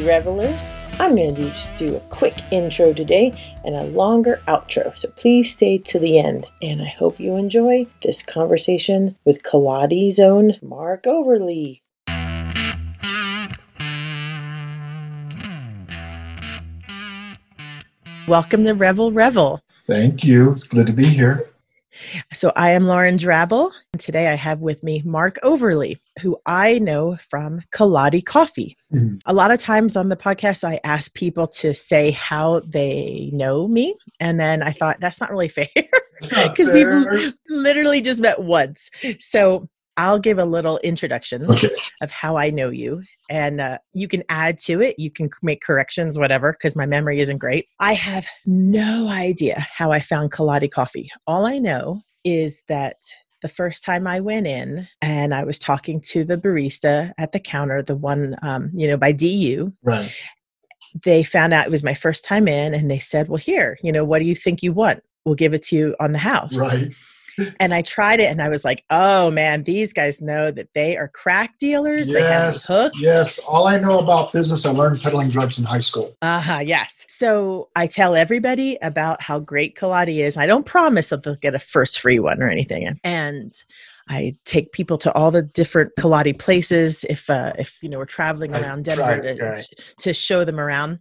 Hey, revelers. I'm going to just do a quick intro today and a longer outro, so please stay to the end. And I hope you enjoy this conversation with Kaladi's own Mark Overly. Welcome to Revel Revel. Thank you. Good to be here. So I am Lauren Drabble, and today I have with me Mark Overly, who I know from Kaladi Coffee. Mm-hmm. A lot of times on the podcast, I ask people to say how they know me, and then I thought that's not really fair because we've literally just met once. So I'll give a little introduction okay. of how I know you, and uh, you can add to it. You can make corrections, whatever, because my memory isn't great. I have no idea how I found Kaladi Coffee. All I know is that the first time I went in and I was talking to the barista at the counter, the one, um, you know, by DU. Right. They found out it was my first time in and they said, well, here, you know, what do you think you want? We'll give it to you on the house. Right and I tried it and I was like, oh man, these guys know that they are crack dealers. Yes, they have hooked. Yes. All I know about business, I learned peddling drugs in high school. Uh huh. Yes. So I tell everybody about how great Kaladi is. I don't promise that they'll get a first free one or anything. And I take people to all the different Kaladi places if uh, if you know we're traveling around Denver right, to, right. to show them around.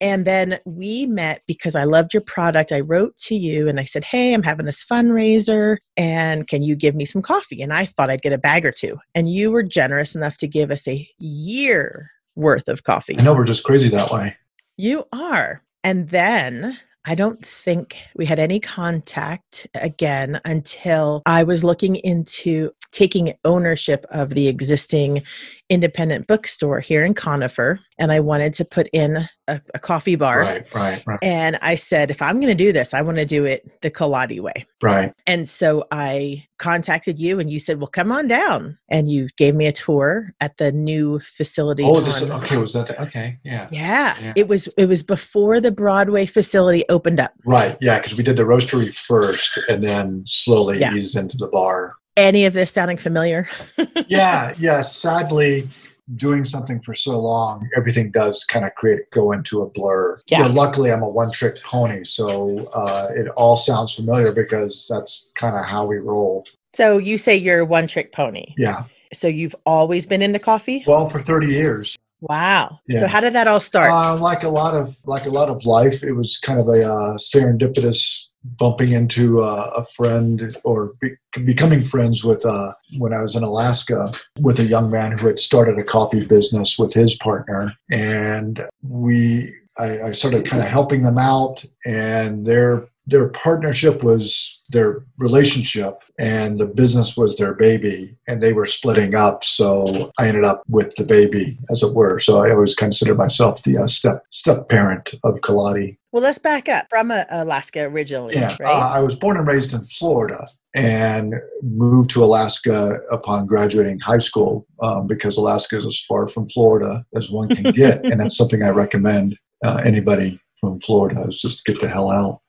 And then we met because I loved your product. I wrote to you and I said, "Hey, I'm having this fundraiser, and can you give me some coffee?" And I thought I'd get a bag or two. And you were generous enough to give us a year worth of coffee. I know we're just crazy that way. You are. And then I don't think we had any contact again until I was looking into taking ownership of the existing independent bookstore here in Conifer. And I wanted to put in a, a coffee bar. Right, right, right. And I said, if I'm going to do this, I want to do it the Kaladi way. Right. And so I contacted you and you said, well, come on down. And you gave me a tour at the new facility. Oh, this, okay. Was that, the, okay. Yeah. yeah. yeah. It was, it was before the Broadway facility opened up. Right. Yeah. Cause we did the roastery first and then slowly yeah. eased into the bar any of this sounding familiar? yeah, yeah. Sadly, doing something for so long, everything does kind of create go into a blur. Yeah. luckily, I'm a one trick pony, so uh, it all sounds familiar because that's kind of how we roll. So you say you're a one trick pony. Yeah. So you've always been into coffee? Well, for 30 years. Wow. Yeah. So how did that all start? Uh, like a lot of like a lot of life, it was kind of a uh, serendipitous bumping into uh, a friend or be- becoming friends with uh, when I was in Alaska with a young man who had started a coffee business with his partner, and we I, I started kind of helping them out, and their their partnership was their relationship and the business was their baby and they were splitting up. So i ended up with the baby as it were. So i always consider myself the uh, step step parent of kaladi well let's back up from alaska originally yeah right? uh, i was born and raised in florida and moved to alaska upon graduating high school um, because alaska is as far from florida as one can get and that's something i recommend uh, anybody from florida is just get the hell out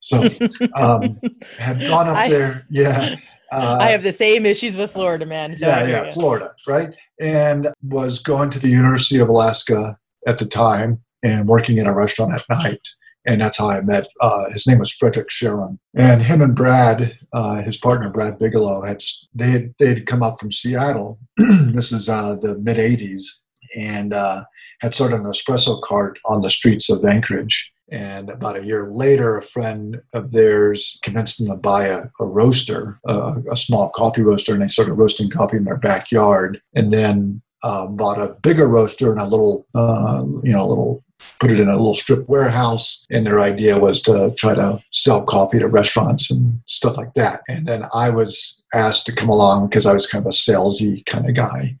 so um, have gone up I, there. Yeah. Uh, I have the same issues with Florida, man. So yeah, yeah, Florida, right? And was going to the University of Alaska at the time and working in a restaurant at night. And that's how I met. Uh, his name was Frederick Sharon, and him and Brad, uh, his partner Brad Bigelow, had they had they had come up from Seattle. this is uh, the mid '80s, and uh, had started an espresso cart on the streets of Anchorage and about a year later, a friend of theirs convinced them to buy a, a roaster, a, a, small coffee roaster, and they started roasting coffee in their backyard. And then uh, bought a bigger roaster and a little, uh, you know, a little, put it in a little strip warehouse. And their idea was to try to sell coffee to restaurants and stuff like that. And then I was asked to come along because I was kind of a salesy kind of guy.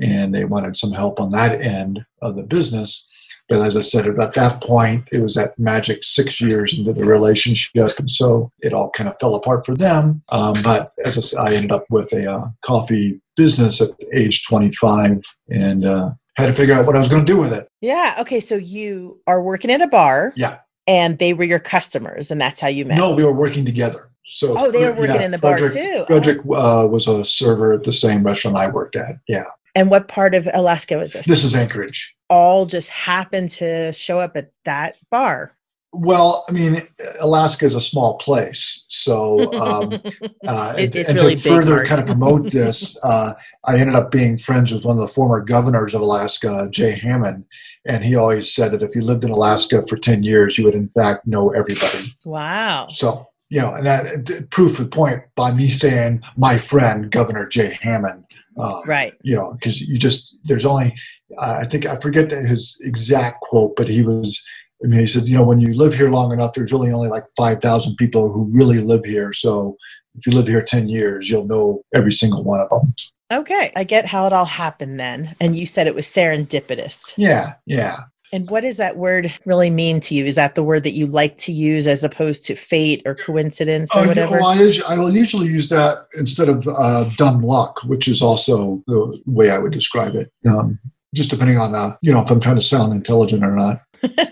And they wanted some help on that end of the business but as I said, at that point, it was that magic six years into the relationship. And so it all kind of fell apart for them. Um, but as I, said, I ended up with a uh, coffee business at age 25 and uh, had to figure out what I was going to do with it. Yeah. Okay. So you are working at a bar. Yeah. And they were your customers, and that's how you met. No, we were working together. So oh, they were working yeah, in the Frederick, bar too. Frederick uh, was a server at the same restaurant I worked at. Yeah. And what part of Alaska was this? This is Anchorage. All just happen to show up at that bar? Well, I mean, Alaska is a small place, so um, uh, It- it's and really to further kind of promote this, uh, I ended up being friends with one of the former governors of Alaska, Jay Hammond, and he always said that if you lived in Alaska for ten years, you would in fact know everybody. wow. So you know, and that proof of point by me saying my friend Governor Jay Hammond. Uh, Right. you know, because you just there's only uh, I think I forget his exact quote, but he was. I mean, he said, you know, when you live here long enough, there's really only like five thousand people who really live here. So if you live here ten years, you'll know every single one of them. Okay. I get how it all happened then. And you said it was serendipitous. Yeah, yeah. And what does that word really mean to you? Is that the word that you like to use as opposed to fate or coincidence or Oh, yeah, whatever? well, I, usually, I will usually use that instead of uh, dumb luck, which is also the way I would describe it. Um, just depending on uh, you know if I'm trying to sound intelligent or not.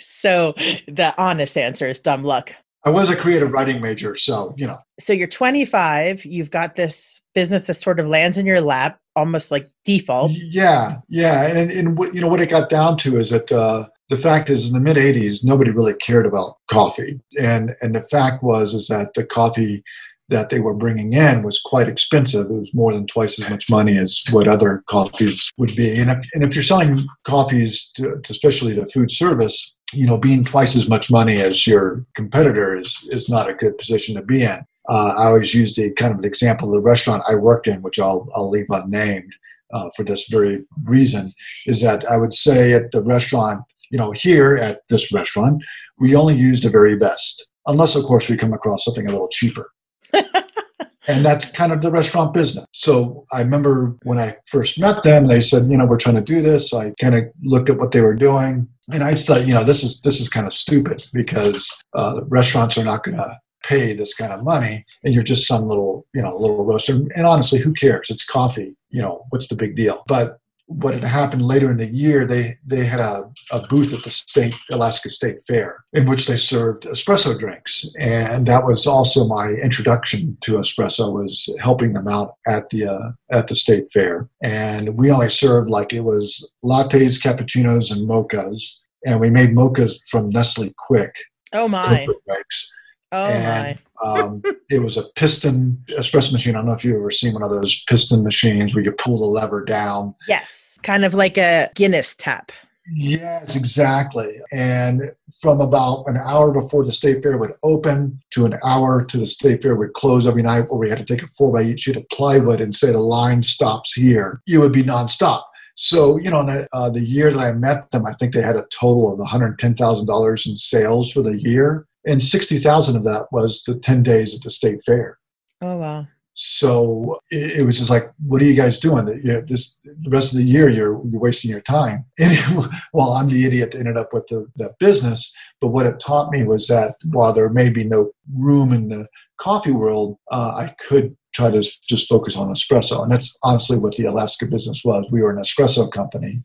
so the honest answer is dumb luck. I was a creative writing major, so you know. So you're 25, you've got this business that sort of lands in your lap almost like default. Yeah, yeah, and and, and what you know what it got down to is that uh, the fact is in the mid '80s nobody really cared about coffee, and and the fact was is that the coffee that they were bringing in was quite expensive. It was more than twice as much money as what other coffees would be. And if, and if you're selling coffees, to, to especially to food service, you know, being twice as much money as your competitor is is not a good position to be in. Uh, I always use the kind of example of the restaurant I worked in, which I'll I'll leave unnamed uh, for this very reason, is that I would say at the restaurant, you know, here at this restaurant, we only use the very best, unless of course we come across something a little cheaper. and that's kind of the restaurant business. So I remember when I first met them, they said, you know, we're trying to do this. I kind of looked at what they were doing, and I thought, you know, this is this is kind of stupid because uh, restaurants are not going to pay this kind of money, and you're just some little, you know, little roaster. And honestly, who cares? It's coffee. You know, what's the big deal? But what had happened later in the year, they they had a, a booth at the state Alaska State Fair in which they served espresso drinks, and that was also my introduction to espresso. Was helping them out at the uh, at the state fair, and we only served like it was lattes, cappuccinos, and mochas, and we made mochas from Nestle Quik Oh my. Oh and my. um, it was a piston espresso machine. I don't know if you've ever seen one of those piston machines where you pull the lever down Yes. Kind of like a Guinness tap. Yes, exactly. And from about an hour before the state fair would open to an hour to the state fair would close every night, where we had to take a four by eight sheet of plywood and say the line stops here, you would be nonstop. So, you know, in the, uh, the year that I met them, I think they had a total of $110,000 in sales for the year. And 60,000 of that was the 10 days at the state fair. Oh wow. So it, it was just like, what are you guys doing? You know, this the rest of the year, you're you're wasting your time. And well, I'm the idiot that ended up with the, the business. But what it taught me was that while there may be no room in the coffee world, uh, I could try to just focus on espresso. And that's honestly what the Alaska business was. We were an espresso company,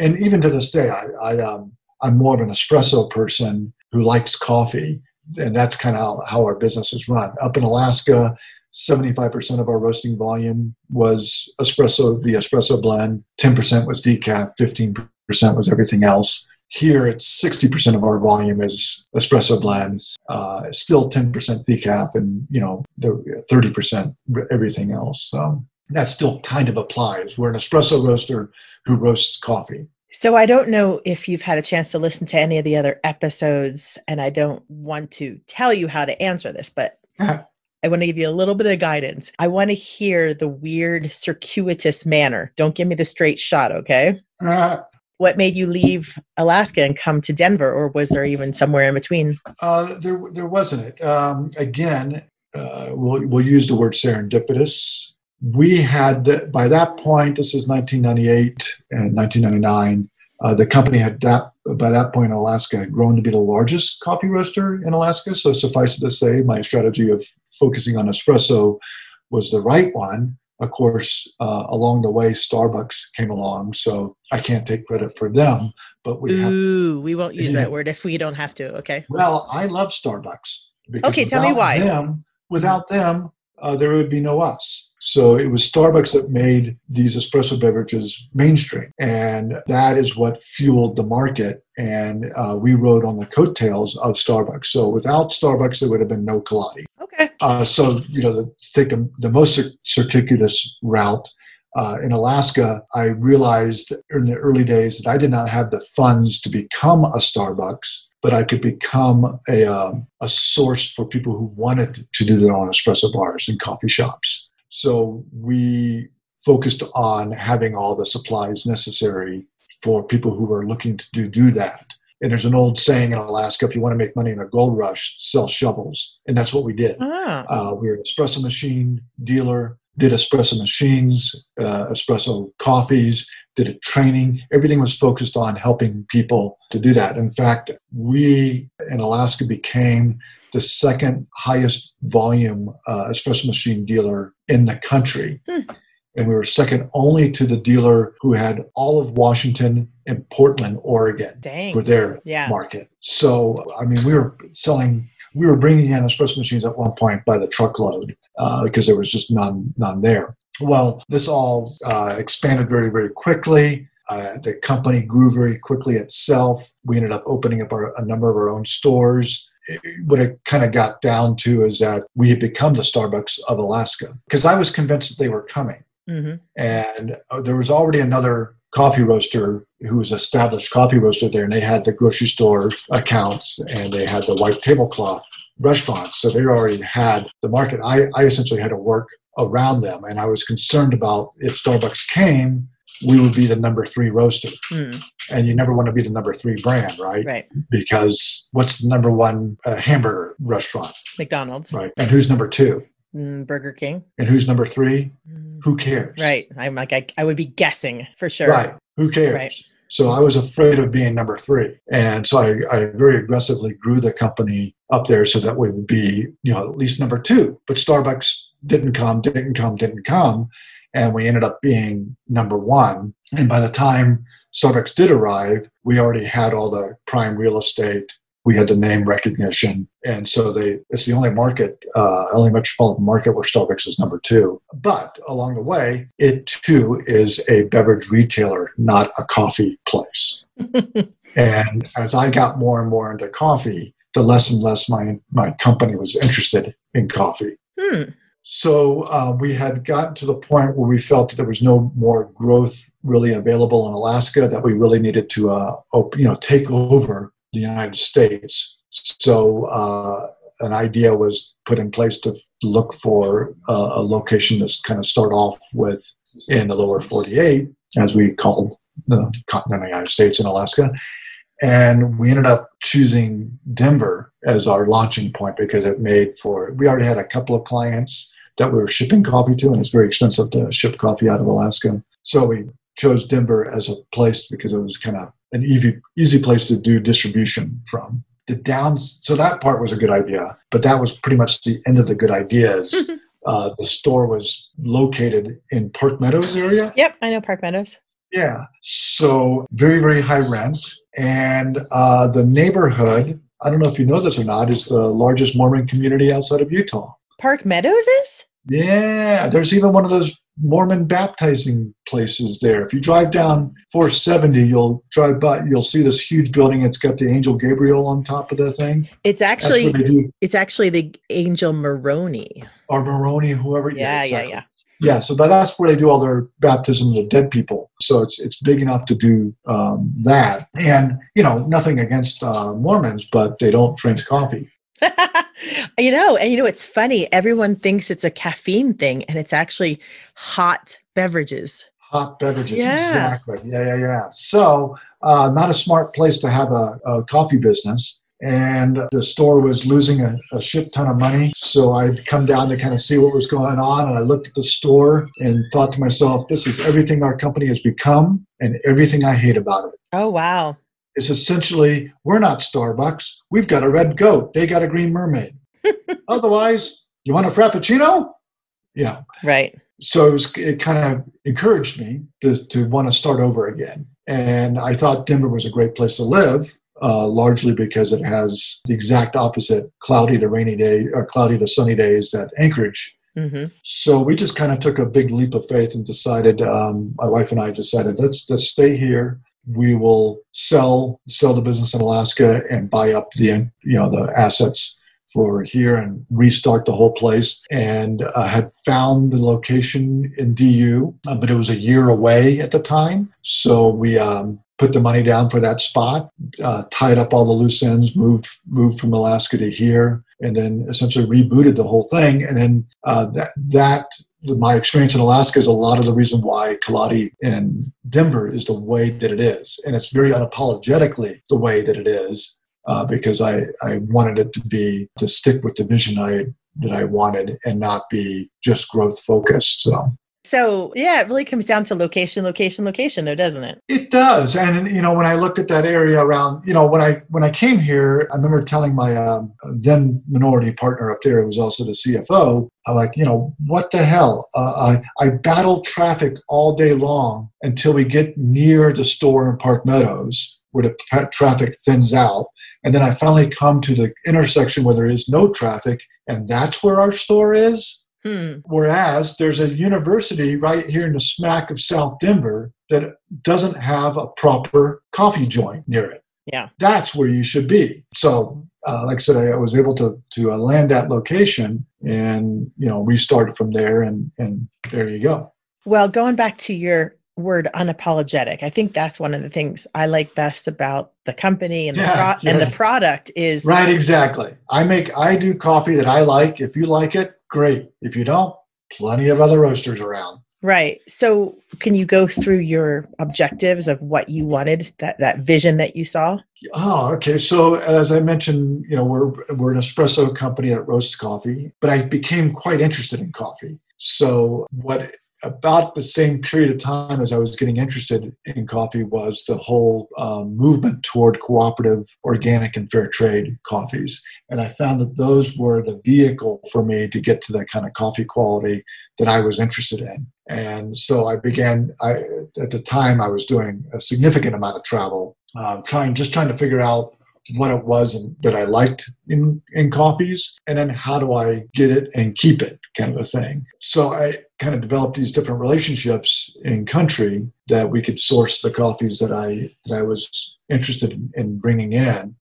and even to this day, I, I um, I'm more of an espresso person who likes coffee, and that's kind of how, our business is run. Up in Alaska, 75% of our roasting volume was espresso, the espresso blend, 10% was decaf, 15% was everything else. Here, it's 60% of our volume is espresso blends, uh, still 10% decaf, and you know, 30% everything else. So that still kind of applies. We're an espresso roaster who roasts coffee. So I don't know if you've had a chance to listen to any of the other episodes, and I don't want to tell you how to answer this, but I want to give you a little bit of guidance. I want to hear the weird, circuitous manner. Don't give me the straight shot, okay? What made you leave Alaska and come to Denver, or was there even somewhere in between? Uh, there, there wasn't it. Um, again, uh, we'll, we'll use the word serendipitous. We had, by that point, this is 1998 and 1999, uh, the company had that, by that point in Alaska had grown to be the largest coffee roaster in Alaska. So suffice it to say, my strategy of focusing on espresso was the right one. Of course, uh, along the way, Starbucks came along, so I can't take credit for them. But we Ooh, we won't use Yeah. that word if we don't have to, okay? well, I love Starbucks. Okay, tell me why. Them, without them, uh, there would be no us. So it was Starbucks that made these espresso beverages mainstream. And that is what fueled the market. And uh, we rode on the coattails of Starbucks. So without Starbucks, there would have been no Kaladi. Okay. Uh, so, you know, to take the, the most circuitous route, uh, in Alaska, I realized in the early days that I did not have the funds to become a Starbucks but I could become a, um, a source for people who wanted to do their own espresso bars and coffee shops. So we focused on having all the supplies necessary for people who were looking to do, do that. And there's an old saying in Alaska if you want to make money in a gold rush, sell shovels. And that's what we did. Ah. Uh, we were an espresso machine dealer, did espresso machines, uh, espresso coffees, did a training. Everything was focused on helping people to do that. In fact, we in Alaska became the second highest volume uh, espresso machine dealer in the country. Hmm. And we were second only to the dealer who had all of Washington and Portland, Oregon Dang. for their yeah. market. So, I mean, we were selling, we were bringing in espresso machines at one point by the truckload uh, because there was just none, none there. Well, this all uh, expanded very, very quickly. Uh, the company grew very quickly itself. We ended up opening up our, a number of our own stores what it kind of got down to is that we had become the Starbucks of Alaska because I was convinced that they were coming. Mm-hmm. And uh, there was already another coffee roaster who was established coffee roaster there, and they had the grocery store accounts and they had the white tablecloth restaurants. So they already had the market. I, I essentially had to work around them, and I was concerned about if Starbucks came, we would be the number three roaster. Mm. And you never want to be the number three brand, right? Right. Because what's the number one uh, hamburger restaurant? McDonald's. Right. And who's number two? Mm, Burger King. And who's number three? Mm. Who cares? Right. I'm like, I, I would be guessing for sure. Right. Who cares? Right. So I was afraid of being number three. And so I, I, very aggressively grew the company up there so that we would be, you know, at least number two. But Starbucks didn't come, didn't come, didn't come and we ended up being number one. And by the time Starbucks did arrive, we already had all the prime real estate. We had the name recognition, and so they it's the only market, uh, only metropolitan market where Starbucks is number two. But along the way, it too is a beverage retailer, not a coffee place. and as I got more and more into coffee, the less and less my my company was interested in coffee. Hmm. So uh, we had gotten to the point where we felt that there was no more growth really available in Alaska, that we really needed to, uh, op- you know, take over the United States. So uh, an idea was put in place to look for uh, a location to kind of start off with in the lower 48, as we called the continental United States and Alaska. And we ended up choosing Denver as our launching point because it made for, we already had a couple of clients that we were shipping coffee to, and it's very expensive to ship coffee out of Alaska. So we chose Denver as a place because it was kind of an easy easy place to do distribution from. The downs, so that part was a good idea, but that was pretty much the end of the good ideas. uh, the store was located in Park Meadows area. Yep, I know Park Meadows. Yeah, so very very high rent, and uh, the neighborhood. I don't know if you know this or not. Is the largest Mormon community outside of Utah. Park Meadows is? Yeah, there's even one of those Mormon baptizing places there. If you drive down 470, you'll drive by, you'll see this huge building. It's got the angel Gabriel on top of the thing. It's actually it's actually the angel Moroni or Moroni, whoever. Yeah, yeah, exactly. yeah, yeah. Yeah, so that's where they do all their baptisms of dead people. So it's it's big enough to do um, that. And you know, nothing against uh, Mormons, but they don't drink coffee. you know, and you know, it's funny. Everyone thinks it's a caffeine thing, and it's actually hot beverages. Hot beverages, yeah. exactly. Yeah, yeah, yeah. So, uh, not a smart place to have a, a, coffee business. And the store was losing a, a shit ton of money. So I'd come down to kind of see what was going on. And I looked at the store and thought to myself, this is everything our company has become and everything I hate about it. Oh, wow is essentially we're not Starbucks. We've got a red goat. They got a green mermaid. Otherwise, you want a frappuccino? Yeah. Right. So it, was, it kind of encouraged me to, to want to start over again. And I thought Denver was a great place to live, uh, largely because it has the exact opposite cloudy to rainy day or cloudy to sunny days that Anchorage Mm-hmm. So we just kind of took a big leap of faith and decided. Um, my wife and I decided let's let's stay here. We will sell sell the business in Alaska and buy up the you know the assets for here and restart the whole place. And uh, had found the location in DU, uh, but it was a year away at the time. So we um, put the money down for that spot, uh, tied up all the loose ends, moved moved from Alaska to here, and then essentially rebooted the whole thing. And then uh, that that my experience in Alaska is a lot of the reason why Kaladi in Denver is the way that it is, and it's very unapologetically the way that it is uh, because I, I wanted it to be to stick with the vision I that I wanted and not be just growth focused. So. So yeah, it really comes down to location, location, location, though, doesn't it? It does, and you know, when I looked at that area around, you know, when I when I came here, I remember telling my um, then minority partner up there, who was also the CFO, I'm like, you know, what the hell? Uh, I I battle traffic all day long until we get near the store in Park Meadows, where the traffic thins out, and then I finally come to the intersection where there is no traffic, and that's where our store is. Hmm. Whereas there's a university right here in the smack of South Denver that doesn't have a proper coffee joint near it. Yeah. That's where you should be. So, uh, like I said, I, was able to to uh, land that location and you know restart from there, and and there you go. Well, going back to your word unapologetic. I think that's one of the things I like best about the company and yeah, the pro- yeah. and the product is Right, exactly. I make I do coffee that I like. If you like it, great. If you don't, plenty of other roasters around. Right. So, can you go through your objectives of what you wanted, that that vision that you saw? Oh, okay. So, as I mentioned, you know, we're we're an espresso company that roasts coffee, but I became quite interested in coffee. So, what about the same period of time as I was getting interested in coffee was the whole um, movement toward cooperative, organic, and fair trade coffees. And I found that those were the vehicle for me to get to the kind of coffee quality that I was interested in. And so I began, I, at the time, I was doing a significant amount of travel, uh, trying, just trying to figure out what it was and, that I liked in, in coffees, and then how do I get it and keep it, kind of a thing. So I kind of developed these different relationships in country that we could source the coffees that I that I was interested in, in bringing in.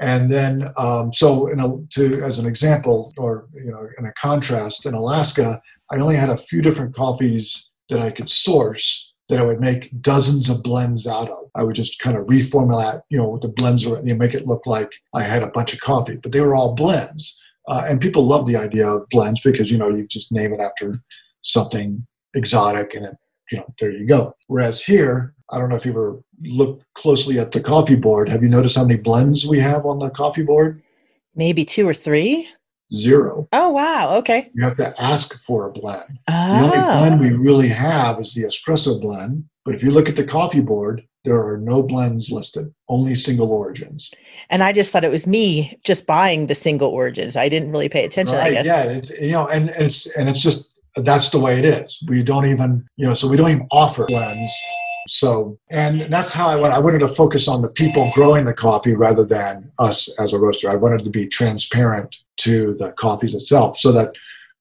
And then, um, so in a, to as an example, or you know, in a contrast, in Alaska, I only had a few different coffees that I could source that I would make dozens of blends out of. I would just kind of reformulate, you know, the blends you know, make it look like I had a bunch of coffee, but they were all blends. Uh, and people love the idea of blends because you know you just name it after something exotic, and it, you know there you go. Whereas here, I don't know if you ever looked closely at the coffee board. Have you noticed how many blends we have on the coffee board? Maybe two or three zero. Oh, wow. Okay. You have to ask for a blend. Oh. The only oh. blend we really have is the espresso blend. But if you look at the coffee board, there are no blends listed, only single origins. And I just thought it was me just buying the single origins. I didn't really pay attention, right, I guess. Yeah. It, you know, and, and it's, and it's just, that's the way it is. We don't even, you know, so we don't even offer blends so, and that's how I went. I wanted to focus on the people growing the coffee rather than us as a roaster. I wanted to be transparent to the coffees itself so that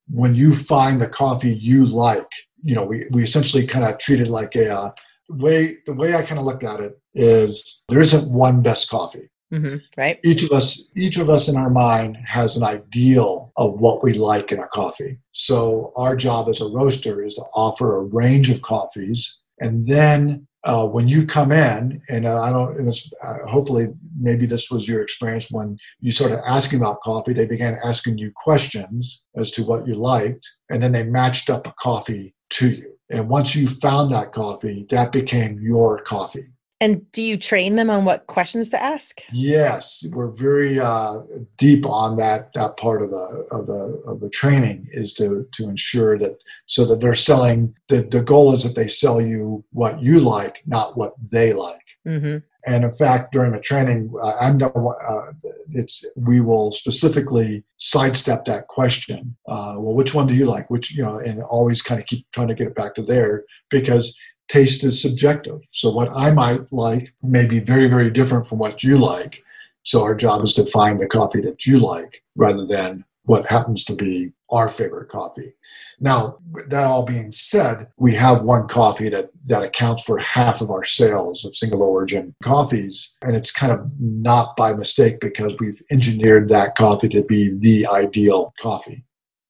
when you find the coffee you like, you know, we, we essentially kind of treat it like a uh, way, the way I kind of looked at it is there isn't one best coffee. Mm-hmm, right. Each of us, each of us in our mind has an ideal of what we like in a coffee. So our job as a roaster is to offer a range of coffees and then uh, when you come in, and uh, I don't, uh, hopefully maybe this was your experience when you started asking about coffee, they began asking you questions as to what you liked, and then they matched up a coffee to you. And once you found that coffee, that became your coffee. And do you train them on what questions to ask? Yes, we're very uh, deep on that that part of the of the of the training is to to ensure that so that they're selling the the goal is that they sell you what you like, not what they like. Mm-hmm. And in fact, during the training, uh, I'm the, uh, it's we will specifically sidestep that question. Uh, well, which one do you like? Which you know, and always kind of keep trying to get it back to there because taste is subjective. So what I might like may be very, very different from what you like. So our job is to find the coffee that you like rather than what happens to be our favorite coffee. Now, that all being said, we have one coffee that, that accounts for half of our sales of single origin coffees. And it's kind of not by mistake because we've engineered that coffee to be the ideal coffee.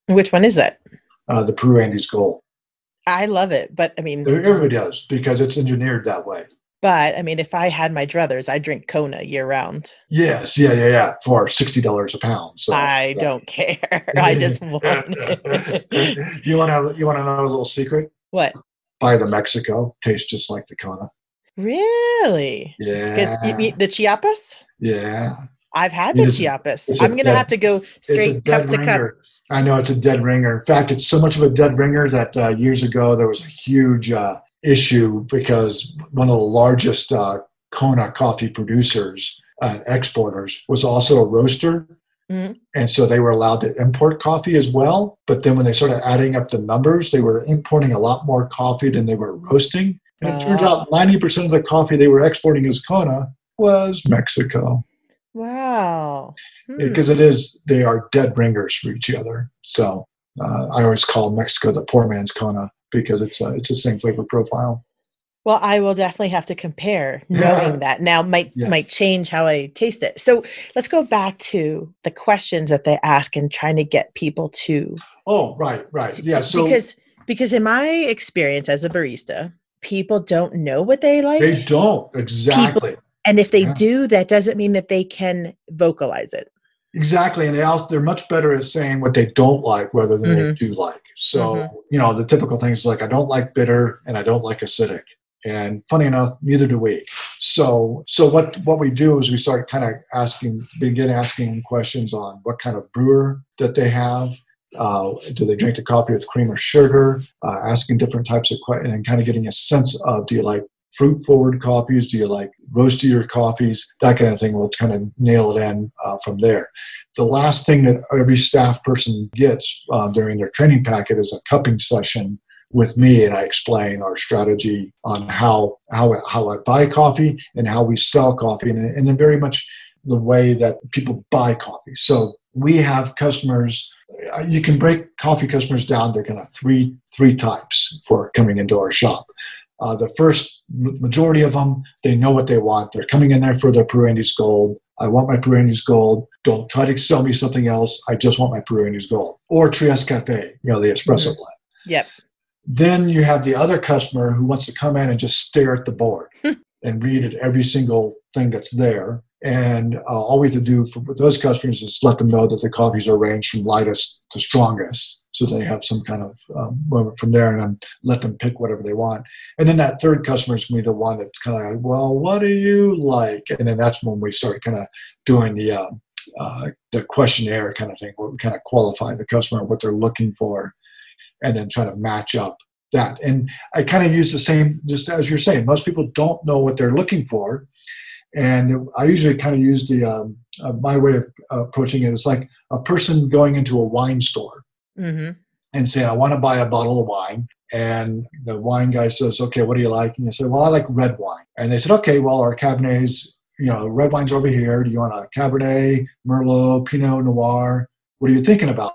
Which one is that? Uh, the Peru Andes Gold. I love it, but I mean, everybody does because it's engineered that way. But I mean, if I had my druthers, I drink Kona year round. Yes, yeah, yeah, yeah, for sixty dollars a pound. So I yeah. don't care. I just want it. you want to you want to know a little secret? What? Buy the Mexico. Tastes just like the Kona. Really? Yeah. Because the Chiapas. Yeah. I've had the Chiapas. I'm going to have to go straight cup to cup. I know it's a dead ringer. In fact, it's so much of a dead ringer that uh, years ago there was a huge uh, issue because one of the largest uh, Kona coffee producers and exporters was also a roaster. Mm-hmm. And so they were allowed to import coffee as well. But then when they started adding up the numbers, they were importing a lot more coffee than they were roasting. And it turned out 90% of the coffee they were exporting as Kona was Mexico. Wow. Because hmm. it is, they are dead ringers for each other. So uh, I always call Mexico the poor man's Kona because it's a, it's the same flavor profile. Well, I will definitely have to compare knowing yeah. that now might yeah. might change how I taste it. So let's go back to the questions that they ask and trying to get people to. Oh, right, right, yeah. So because because in my experience as a barista, people don't know what they like. They don't exactly. People, and if they yeah. do, that doesn't mean that they can vocalize it. Exactly, and they also, they're much better at saying what they don't like rather than mm-hmm. they do like. So mm-hmm. you know the typical things like I don't like bitter and I don't like acidic. And funny enough, neither do we. So so what what we do is we start kind of asking begin asking questions on what kind of brewer that they have. Uh, do they drink the coffee with cream or sugar? Uh, asking different types of questions and kind of getting a sense of do you like fruit forward coffees? Do you like roastier coffees? That kind of thing. We'll kind of nail it in uh, from there. The last thing that every staff person gets uh, during their training packet is a cupping session with me and I explain our strategy on how how how I buy coffee and how we sell coffee and, and in very much the way that people buy coffee. So we have customers uh, you can break coffee customers down to kind of three three types for coming into our shop. Uh, the first majority of them, they know what they want. They're coming in there for their Peru Andes Gold. I want my Peru Andes Gold. Don't try to sell me something else. I just want my Peru Andes Gold. Or Trieste Cafe, you know, the espresso mm-hmm. blend. Yep. Then you have the other customer who wants to come in and just stare at the board and read at every single thing that's there. And uh, all we have to do for those customers is let them know that the coffees are arranged from lightest to strongest. So they have some kind of um, moment from there and then let them pick whatever they want. And then that third customer is going to be the one that's kind of like, well, what do you like? And then that's when we start kind of doing the, uh, uh, the questionnaire kind of thing, where we kind of qualify the customer, what they're looking for, and then try to match up that. And I kind of use the same, just as you're saying, most people don't know what they're looking for and I usually kind of use the um, uh, my way of uh, approaching it. It's like a person going into a wine store mm-hmm. and saying, "I want to buy a bottle of wine." And the wine guy says, "Okay, what do you like?" And you say, "Well, I like red wine." And they said, "Okay, well, our cabernets, you know, red wine's over here. Do you want a Cabernet, Merlot, Pinot Noir? What are you thinking about?"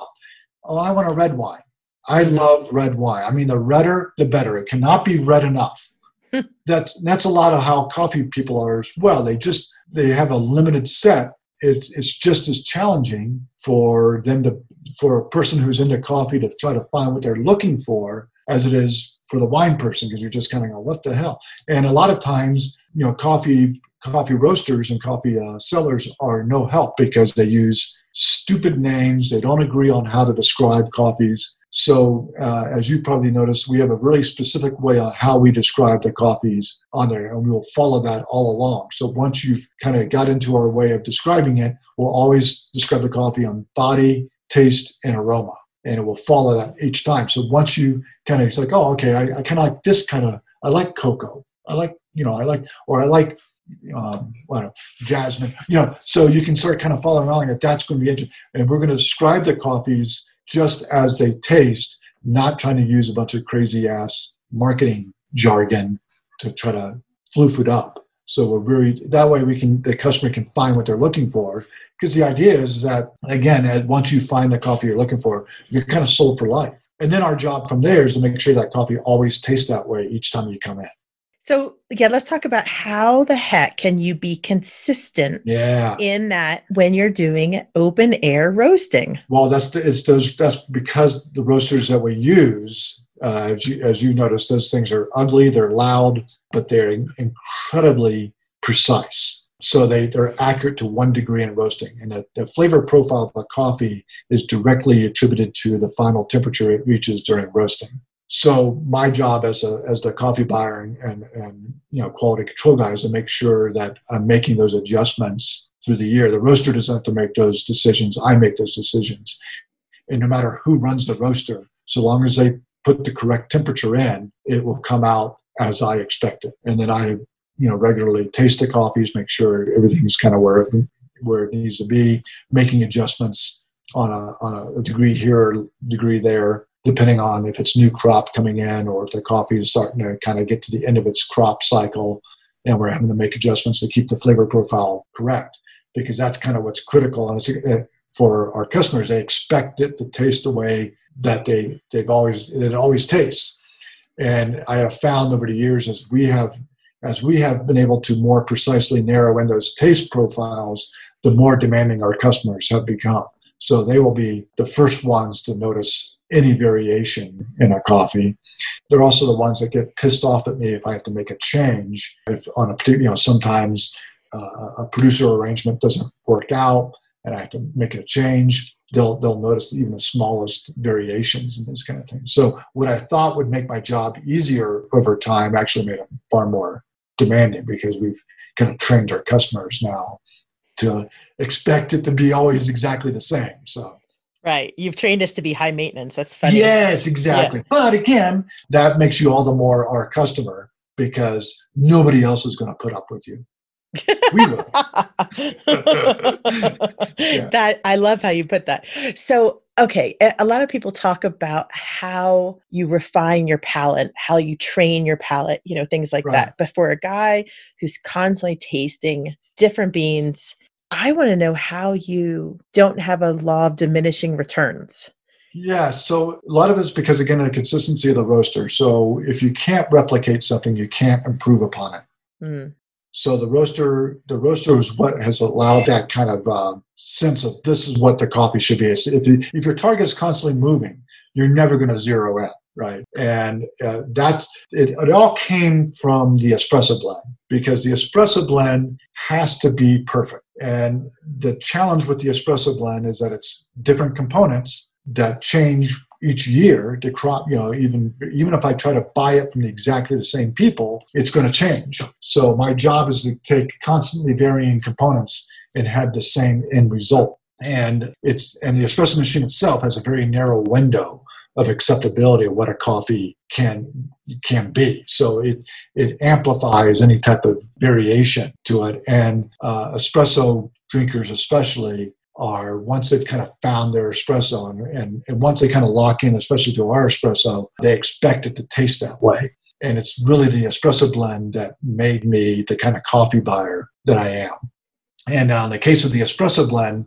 Oh, I want a red wine. I love red wine. I mean, the redder, the better. It cannot be red enough that's that's a lot of how coffee people are as well. They just they have a limited set. It's it's just as challenging for them to for a person who's into coffee to try to find what they're looking for as it is for the wine person because you're just kind of going, what the hell? And a lot of times, you know, coffee coffee roasters and coffee uh, sellers are no help because they use stupid names. They don't agree on how to describe coffees. So, uh, as you've probably noticed, we have a really specific way on how we describe the coffees on there, and we will follow that all along. So, once you've kind of got into our way of describing it, we'll always describe the coffee on body, taste, and aroma, and it will follow that each time. So, once you kind of, it's like, oh, okay, I, I kind of like this kind of, I like cocoa. I like, you know, I like, or I like um, jasmine, you know, so you can start kind of following along that that's going to be interesting. And we're going to describe the coffees just as they taste, not trying to use a bunch of crazy ass marketing jargon to try to floof it up. So we're very that way we can the customer can find what they're looking for, because the idea is that again, once you find the coffee you're looking for, you're kind of sold for life. And then our job from there is to make sure that coffee always tastes that way each time you come in. So, yeah, let's talk about how the heck can you be consistent yeah. in that when you're doing open air roasting? Well, that's the, it's those that's because the roasters that we use, uh, as you as you've noticed, those things are ugly, they're loud, but they're incredibly precise. So they, they're accurate to one degree in roasting. And the, flavor profile of a coffee is directly attributed to the final temperature it reaches during roasting. So my job as a as the coffee buyer and, and, and you know quality control guy is to make sure that I'm making those adjustments through the year. The roaster doesn't have to make those decisions. I make those decisions. And no matter who runs the roaster, so long as they put the correct temperature in, it will come out as I expect it. And then I, you know, regularly taste the coffees, make sure everything's kind of where it, where it needs to be, making adjustments on a, on a degree here, degree there, depending on if it's new crop coming in or if the coffee is starting to kind of get to the end of its crop cycle and we're having to make adjustments to keep the flavor profile correct. Because that's kind of what's critical and uh, for our customers. They expect it to taste the way that they they've always it always tastes. And i have found over the years as we have as we have been able to more precisely narrow in those taste profiles the more demanding our customers have become so they will be the first ones to notice any variation in a coffee. They're also the ones that get pissed off at me if I have to make a change. If on a particular, you know, sometimes uh, a producer arrangement doesn't work out and I have to make a change, they'll they'll notice even the smallest variations and this kind of thing. So what I thought would make my job easier over time actually made it far more demanding because we've kind of trained our customers now to expect it to be always exactly the same. So Right. You've trained us to be high maintenance. That's funny. Yes, exactly. Yeah. But again, that makes you all the more our customer because nobody else is going to put up with you. We will. yeah. That I love how you put that. So, okay, a lot of people talk about how you refine your palate, how you train your palate, you know, things like right. that. But for a guy who's constantly tasting different beans, I want to know how you don't have a law of diminishing returns. Yeah, so a lot of it's because again the consistency of the roaster. So if you can't replicate something, you can't improve upon it. Mm. So the roaster, the roaster is what has allowed that kind of uh, sense of this is what the coffee should be. If you, if your target is constantly moving, you're never going to zero in right? And uh, that's it, it all came from the espresso blend because the espresso blend has to be perfect. And the challenge with the espresso blend is that it's different components that change each year to crop you know even even if i try to buy it from the exactly the same people it's going to change so my job is to take constantly varying components and have the same end result and it's and the espresso machine itself has a very narrow window of acceptability of what a coffee can can be. So it it amplifies any type of variation to it. And uh, espresso drinkers, especially, are once they've kind of found their espresso and, and, and once they kind of lock in, especially to our espresso, they expect it to taste that way. And it's really the espresso blend that made me the kind of coffee buyer that I am. And uh, in the case of the espresso blend,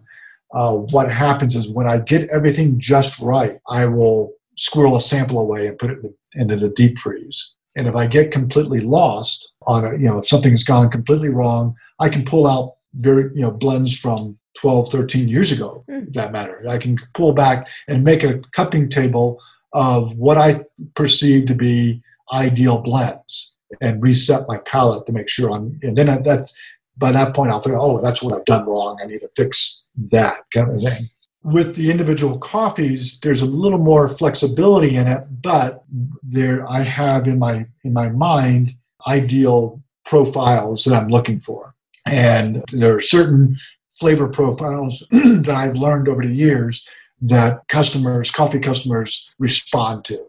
uh, what happens is when I get everything just right, I will squirrel a sample away and put it into the deep freeze. And if I get completely lost on a, you know, if something has gone completely wrong, I can pull out very, you know, blends from 12, 13 years ago, mm. that matter. I can pull back and make a cupping table of what I perceive to be ideal blends and reset my palate to make sure I'm, and then that, by that point, I'll think, oh, that's what I've done wrong. I need to fix that kind of thing with the individual coffees there's a little more flexibility in it but there i have in my in my mind ideal profiles that i'm looking for and there are certain flavor profiles that i've learned over the years that customers coffee customers respond to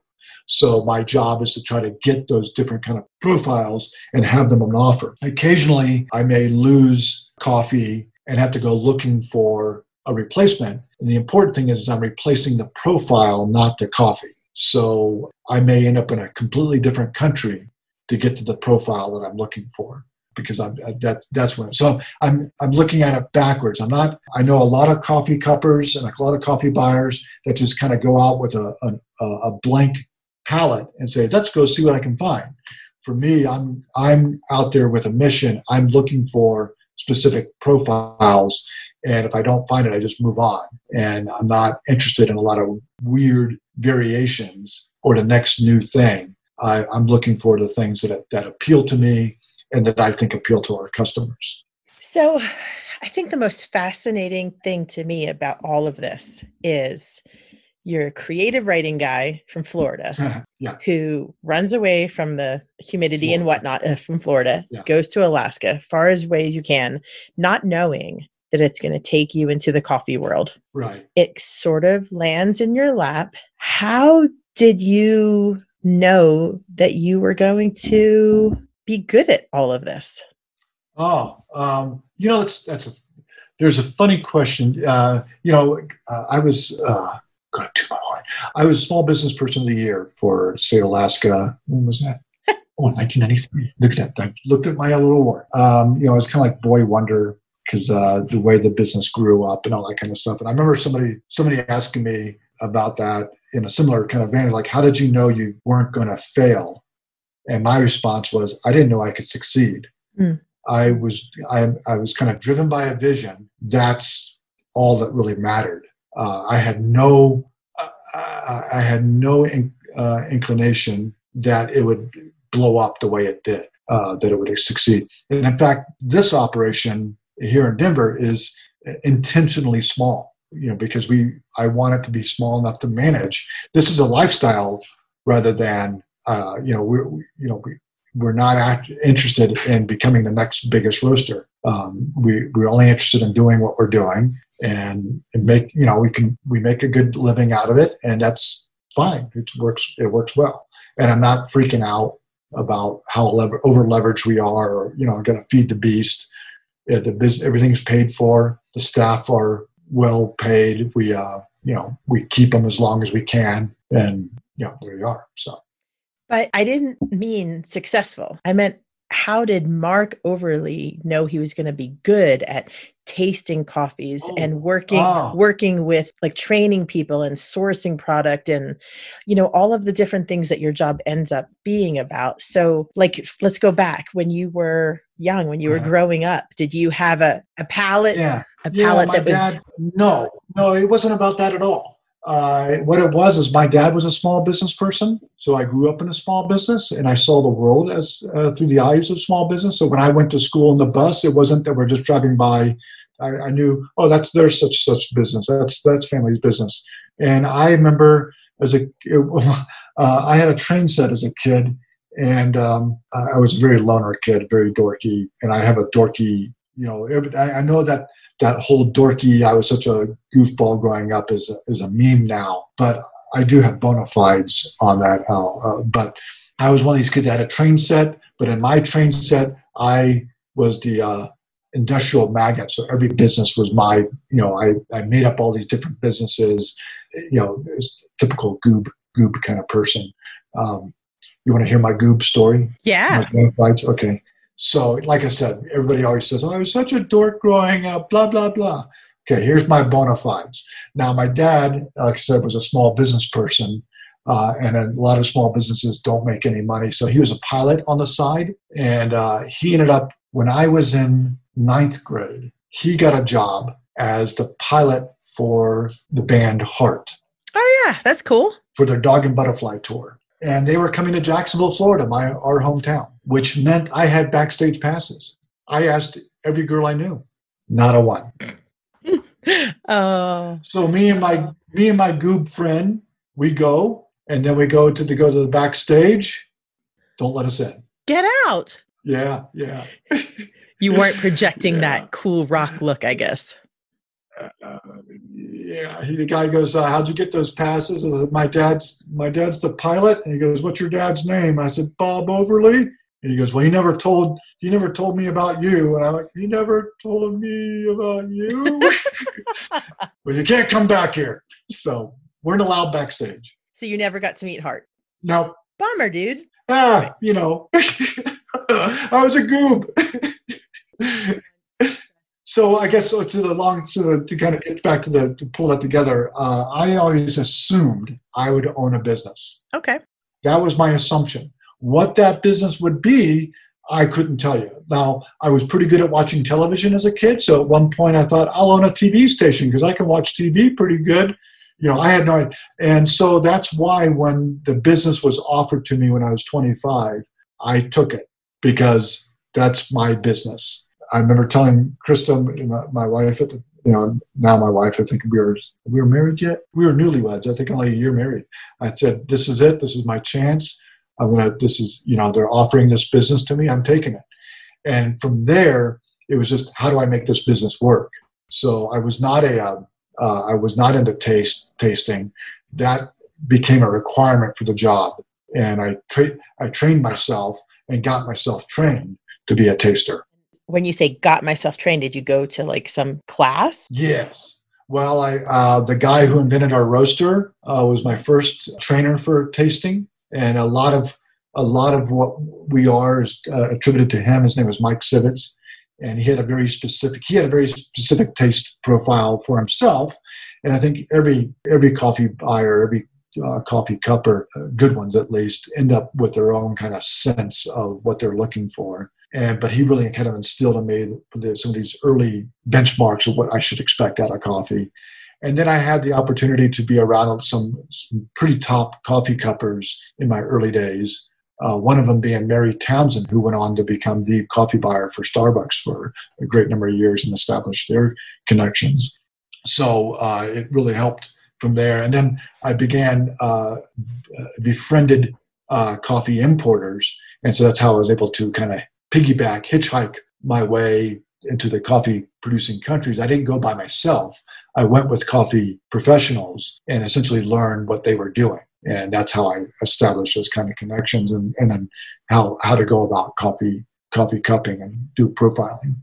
so my job is to try to get those different kind of profiles and have them on offer occasionally i may lose coffee and have to go looking for a replacement. And the important thing is, is I'm replacing the profile, not the coffee. So I may end up in a completely different country to get to the profile that I'm looking for because I'm uh, that that's when. So I'm I'm looking at it backwards. I'm not. I know a lot of coffee cuppers and a lot of coffee buyers that just kind of go out with a a, a blank palette and say, let's go see what I can find. For me, I'm I'm out there with a mission. I'm looking for specific profiles and if I don't find it, I just move on. And I'm not interested in a lot of weird variations or the next new thing. I, am looking for the things that, that appeal to me and that I think appeal to our customers. So I think the most fascinating thing to me about all of this is you're a creative writing guy from Florida yeah. who runs away from the humidity Florida. and whatnot uh, from Florida, yeah. goes to Alaska, far as away as you can, not knowing that it's going to take you into the coffee world. Right. It sort of lands in your lap. How did you know that you were going to be good at all of this? Oh, um, you know, that's that's a there's a funny question. Uh, you know, uh, I was uh, going to my. I was small business person of the year for state of Alaska. When was that? oh, 1993. Look at that. I looked at my little award. Um, you know, I was kind of like boy wonder because uh, the way the business grew up and all that kind of stuff. And I remember somebody somebody asking me about that in a similar kind of vein, like, how did you know you weren't going to fail? And my response was, I didn't know I could succeed. Mm. I was I, I was kind of driven by a vision. That's all that really mattered. Uh, I had no uh, I had no in, uh, inclination that it would blow up the way it did, uh, that it would succeed. And in fact, this operation here in Denver is intentionally small, you know, because we I want it to be small enough to manage. This is a lifestyle rather than uh, you know we're you know we we're not act- interested in becoming the next biggest roaster. Um, we we're only interested in doing what we're doing and, and make you know we can we make a good living out of it and that's fine. It works it works well. And I'm not freaking out about how lever- over leveraged we are or you know going to feed the beast the business, everything's paid for. The staff are well paid. We, uh, you know, we keep them as long as we can, and you know, there you are. So, but I didn't mean successful. I meant how did Mark Overly know he was going to be good at tasting coffees oh, and working oh. working with like training people and sourcing product and you know all of the different things that your job ends up being about? So like let's go back. When you were young when you were uh-huh. growing up did you have a, a palate yeah. A palate yeah, that was dad, no no it wasn't about that at all uh, what it was is my dad was a small business person, so I grew up in a small business, and I saw the world as uh, through the eyes of small business. So when I went to school in the bus, it wasn't that we're just driving by I, I knew, oh, that's their such such business. That's that's family's business. And I remember as a, it, uh, I had a train set as a kid, and um, I was a very loner kid, very dorky, and I have a dorky, you know, I know that that whole dorky. I was such a goofball growing up is a, is a meme now, but I do have bona fides on that. Uh, uh, but I was one of these kids that had a train set, but in my train set, I was the uh, industrial magnet. So every business was my, you know, I, I made up all these different businesses, you know, typical goob, goob kind of person. Um, you want to hear my goob story? Yeah. Okay. So, like I said, everybody always says, oh, I was such a dork growing up, blah, blah, blah. Okay, here's my bona fides. Now, my dad, like I said, was a small business person. Uh, and a lot of small businesses don't make any money. So he was a pilot on the side. And uh, he ended up, when I was in ninth grade, he got a job as the pilot for the band Heart. Oh yeah, that's cool. For their Dog and Butterfly tour. And they were coming to Jacksonville, Florida, my our hometown, which meant I had backstage passes. I asked every girl I knew, not a one. oh. So me and my me and my goob friend, we go, and then we go to the go to the backstage. Don't let us in. Get out. Yeah, yeah. you weren't projecting yeah. that cool rock look, I guess. Uh, yeah, he, the guy goes, uh, "How'd you get those passes?" my dad's my dad's the pilot, and he goes, "What's your dad's name?" I said, "Bob Overly." And he goes, "Well, he never told he never told me about you." And I'm like, "He never told me about you." well, you can't come back here, so we're not allowed backstage. So you never got to meet Heart. No. Bummer, dude. ah, you know, I was a goob. so I guess so to the long so to kind of get back to the to pull that together, uh, I always assumed I would own a business. Okay. That was my assumption. What that business would be, I couldn't tell you. Now, I was pretty good at watching television as a kid, so at one point I thought I'll own a TV station because I can watch TV pretty good. You know, I had no idea. And so that's why when the business was offered to me when I was 25, I took it because that's my business. I remember telling Krista, my, wife at the you know, now my wife, I think we were we were married yet. We were newlyweds. I think only a year married. I said, "This is it. This is my chance. I'm gonna. This is you know, they're offering this business to me. I'm taking it." And from there, it was just, how do I make this business work? So I was not a, uh, uh I was not into taste tasting. That became a requirement for the job, and I tra- I trained myself and got myself trained to be a taster when you say got myself trained, did you go to like some class? Yes. Well, I uh, the guy who invented our roaster uh, was my first trainer for tasting, and a lot of a lot of what we are is uh, attributed to him. His name was Mike Sivetz, and he had a very specific he had a very specific taste profile for himself. And I think every every coffee buyer, every uh, coffee cupper, uh, good ones at least, end up with their own kind of sense of what they're looking for. And but he really kind of instilled in me some of these early benchmarks of what I should expect out of coffee. And then I had the opportunity to be around some, some pretty top coffee cuppers in my early days. Uh, one of them being Mary Townsend, who went on to become the coffee buyer for Starbucks for a great number of years and establish their connections. So uh, it really helped from there. And then I began uh, befriended uh, coffee importers, and so that's how I was able to kind of piggyback, hitchhike my way into the coffee producing countries. I didn't go by myself. I went with coffee professionals and essentially learned what they were doing. And that's how I established those kind of connections and, and then how, how to go about coffee coffee cupping and do profiling.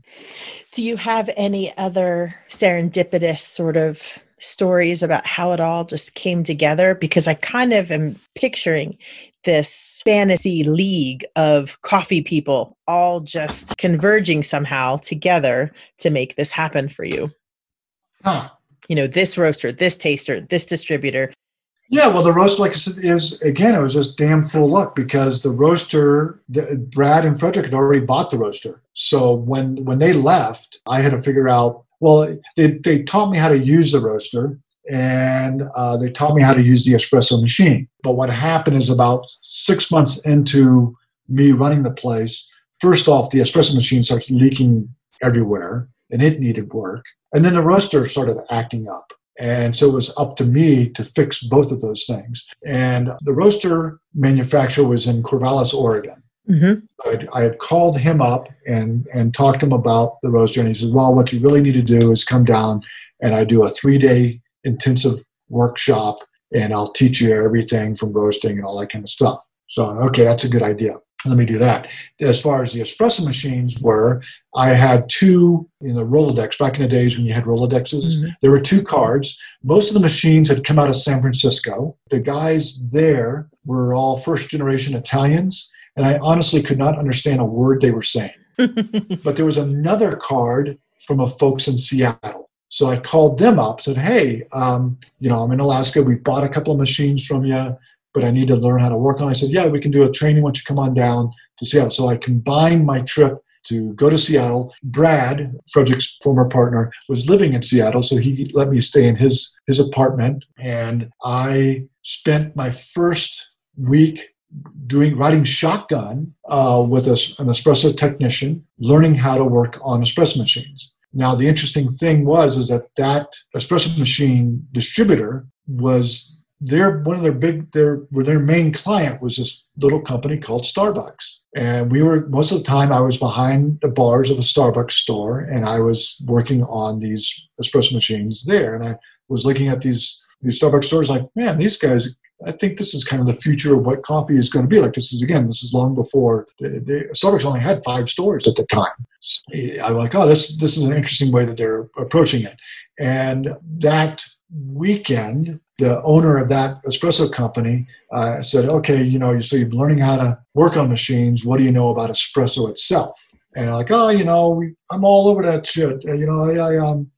Do you have any other serendipitous sort of stories about how it all just came together? Because I kind of am picturing this fantasy league of coffee people all just converging somehow together to make this happen for you. Huh. You know, this roaster, this taster, this distributor. Yeah, well, the roaster, like I said, is again, it was just damn full luck because the roaster, the, Brad and Frederick had already bought the roaster. So when when they left, I had to figure out. Well, they they taught me how to use the roaster, and uh, they taught me how to use the espresso machine. But what happened is about six months into me running the place, first off, the espresso machine starts leaking everywhere and it needed work. And then the roaster started acting up. And so it was up to me to fix both of those things. And the roaster manufacturer was in Corvallis, Oregon. Mm-hmm. I'd, I had called him up and, and talked to him about the roaster. And he said, Well, what you really need to do is come down and I do a three day intensive workshop and I'll teach you everything from roasting and all that kind of stuff. So, okay, that's a good idea. Let me do that. As far as the espresso machines were, I had two in the Rolodex. Back in the days when you had Rolodexes, mm-hmm. there were two cards. Most of the machines had come out of San Francisco. The guys there were all first generation Italians, and I honestly could not understand a word they were saying. but there was another card from a folks in Seattle so I called them up, said, "Hey, um, you know, I'm in Alaska. We bought a couple of machines from you, but I need to learn how to work on." it. I said, "Yeah, we can do a training once you come on down to Seattle." So I combined my trip to go to Seattle. Brad, Frederick's former partner, was living in Seattle, so he let me stay in his his apartment, and I spent my first week doing riding shotgun uh, with a, an espresso technician, learning how to work on espresso machines. Now, the interesting thing was is that that espresso machine distributor was their one of their big their their main client was this little company called Starbucks. And we were most of the time I was behind the bars of a Starbucks store and I was working on these espresso machines there. And I was looking at these these Starbucks stores like, man, these guys I think this is kind of the future of what coffee is going to be like. This is again, this is long before the, the, Starbucks only had five stores at the time. So I'm like, oh, this this is an interesting way that they're approaching it. And that weekend, the owner of that espresso company uh, said, okay, you know, so you're learning how to work on machines. What do you know about espresso itself? And like, oh, you know, I'm all over that shit. You know, I, I um,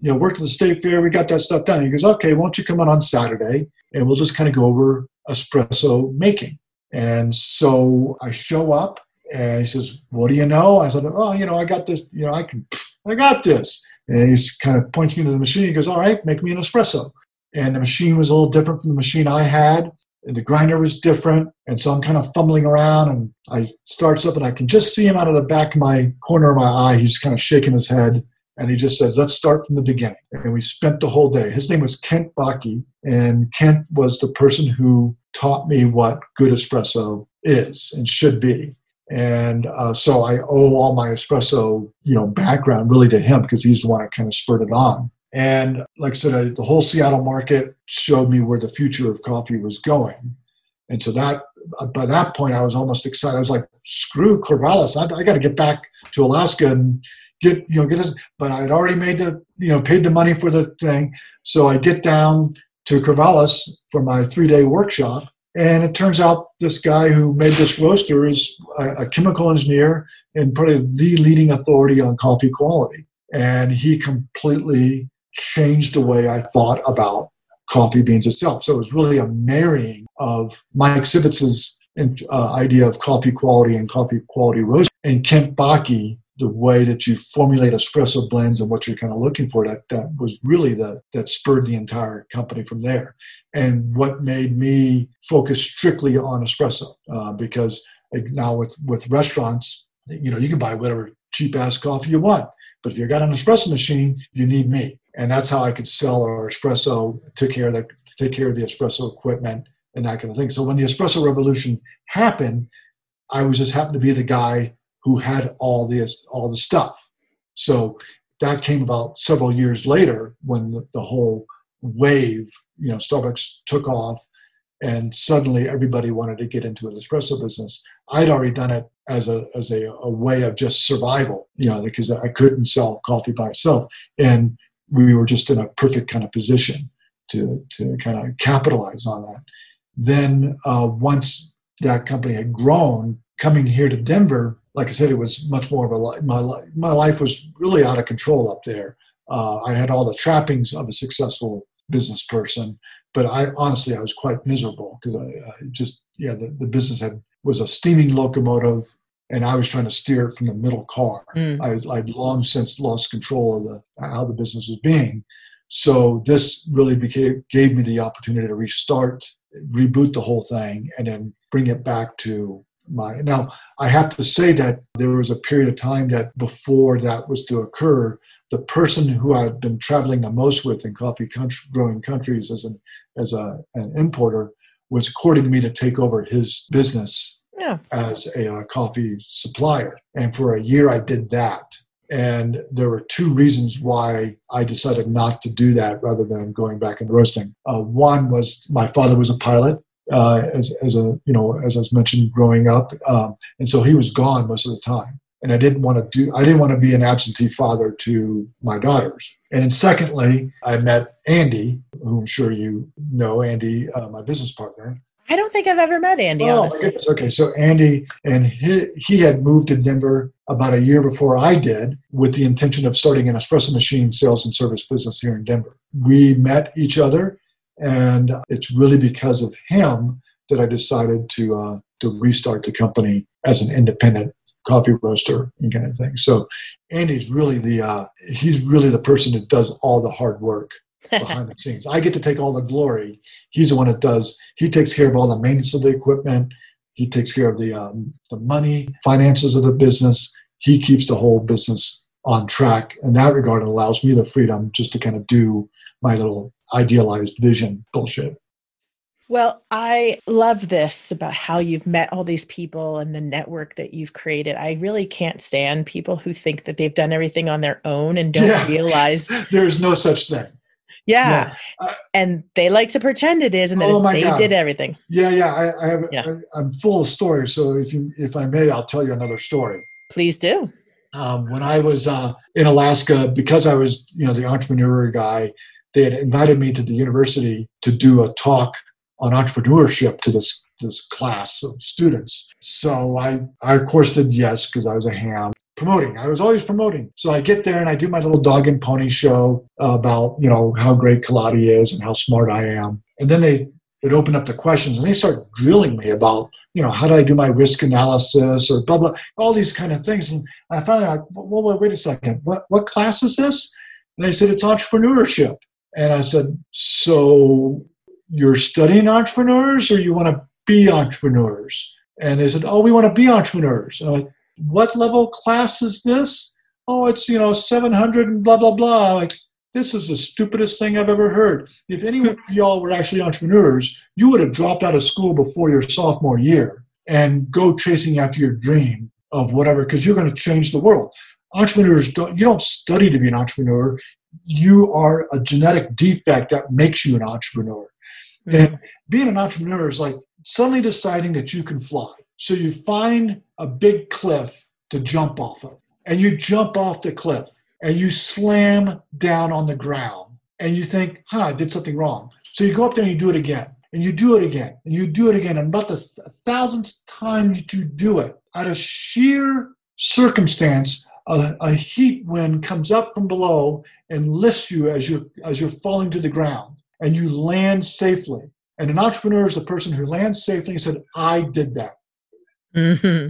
you know, worked at the state fair. We got that stuff done. He goes, okay, why don't you come on on Saturday and we'll just kind of go over espresso making. And so I show up and he says, what do you know? I said, oh, you know, I got this, you know, I can, I got this. And he kind of points me to the machine. He goes, all right, make me an espresso. And the machine was a little different from the machine I had. And the grinder was different. And so I'm kind of fumbling around and I starts up and I can just see him out of the back of my corner of my eye. He's kind of shaking his head. And he just says, let's start from the beginning. And we spent the whole day. His name was Kent Bakke. And Kent was the person who taught me what good espresso is and should be. And uh, so I owe all my espresso, you know, background really to him because he's the one that kind of spurred it on. And like I said, I, the whole Seattle market showed me where the future of coffee was going. And so that uh, by that point, I was almost excited. I was like, "Screw Corvallis! I, I got to get back to Alaska and get you know get this." But I had already made the you know paid the money for the thing, so I get down to Corvallis for my three day workshop, and it turns out this guy who made this roaster is a, a chemical engineer and probably the leading authority on coffee quality. And he completely changed the way I thought about coffee beans itself. So it was really a marrying of Mike Sivetz's uh, idea of coffee quality and coffee quality roast and Kent Bakke, the way that you formulate espresso blends and what you're kind of looking for. That that was really the that spurred the entire company from there, and what made me focus strictly on espresso uh, because now with with restaurants, you know, you can buy whatever cheap ass coffee you want. But if you got an espresso machine, you need me and that's how I could sell our espresso, took care of the take care of the espresso equipment and that kind of thing. So when the espresso revolution happened, I was just happened to be the guy who had all the all the stuff. So that came about several years later when the, the whole wave, you know, Starbucks took off and suddenly everybody wanted to get into an espresso business. I'd already done it as a as a, a way of just survival, you know, because I couldn't sell coffee by itself. And we were just in a perfect kind of position to, to kind of capitalize on that. Then uh, once that company had grown, coming here to Denver, like I said, it was much more of a life. My, my life was really out of control up there. Uh, I had all the trappings of a successful business person, but I honestly I was quite miserable because I, I, just yeah the, the business had was a steaming locomotive and I was trying to steer it from the middle car. Mm. I, would long since lost control of the how the business was being. So this really became gave me the opportunity to restart, reboot the whole thing, and then bring it back to my. Now I have to say that there was a period of time that before that was to occur, the person who I'd been traveling the most with in coffee country, growing countries as an as a, an importer was courting me to take over his business yeah. as a uh, coffee supplier. And for a year, I did that. And there were two reasons why I decided not to do that rather than going back and roasting. Uh, one was my father was a pilot, uh, as, as a you know as I was mentioned growing up, um, and so he was gone most of the time. And I didn't want to do I didn't want to be an absentee father to my daughters. And then secondly, I met Andy, who I'm sure you know, Andy, uh, my business partner, I don't think I've ever met Andy. Oh, okay. So Andy and he, he had moved to Denver about a year before I did with the intention of starting an espresso machine sales and service business here in Denver. We met each other, and it's really because of him that I decided to uh, to restart the company as an independent coffee roaster and kind of thing. So Andy's really the uh, he's really the person that does all the hard work behind the scenes. I get to take all the glory. He's the one that does. He takes care of all the maintenance of the equipment. He takes care of the um, the money, finances of the business. He keeps the whole business on track. In that regard, it allows me the freedom just to kind of do my little idealized vision bullshit. Well, I love this about how you've met all these people and the network that you've created. I really can't stand people who think that they've done everything on their own and don't yeah. realize there's no such thing. Yeah. yeah. Uh, and they like to pretend it is and oh they God. did everything. Yeah, yeah. I, I have yeah. I, am full of stories. So if you if I may, I'll tell you another story. Please do. Um, when I was uh, in Alaska, because I was, you know, the entrepreneur guy, they had invited me to the university to do a talk on entrepreneurship to this this class of students. So I, I of course did yes because I was a ham promoting. I was always promoting. So I get there and I do my little dog and pony show about you know how great Kaladi is and how smart I am. And then they it opened up the questions and they start drilling me about you know how do I do my risk analysis or blah blah all these kind of things. And I finally like, well, wait, wait a second, what what class is this? And they said it's entrepreneurship. And I said, so you're studying entrepreneurs or you want to be entrepreneurs? And they said, oh, we want to be entrepreneurs. And I'm like, what level class is this? Oh, it's, you know, 700 and blah, blah, blah. Like, this is the stupidest thing I've ever heard. If any of y'all were actually entrepreneurs, you would have dropped out of school before your sophomore year and go chasing after your dream of whatever, because you're going to change the world. Entrepreneurs don't, you don't study to be an entrepreneur. You are a genetic defect that makes you an entrepreneur. Mm-hmm. And being an entrepreneur is like suddenly deciding that you can fly. So you find a big cliff to jump off of, and you jump off the cliff and you slam down on the ground and you think, huh, I did something wrong. So you go up there and you do it again and you do it again and you do it again. And about the thousandth time that you do it, out of sheer circumstance, a, a heat wind comes up from below and lifts you as you're, as you're falling to the ground and you land safely. And an entrepreneur is the person who lands safely and said, I did that. Mm-hmm.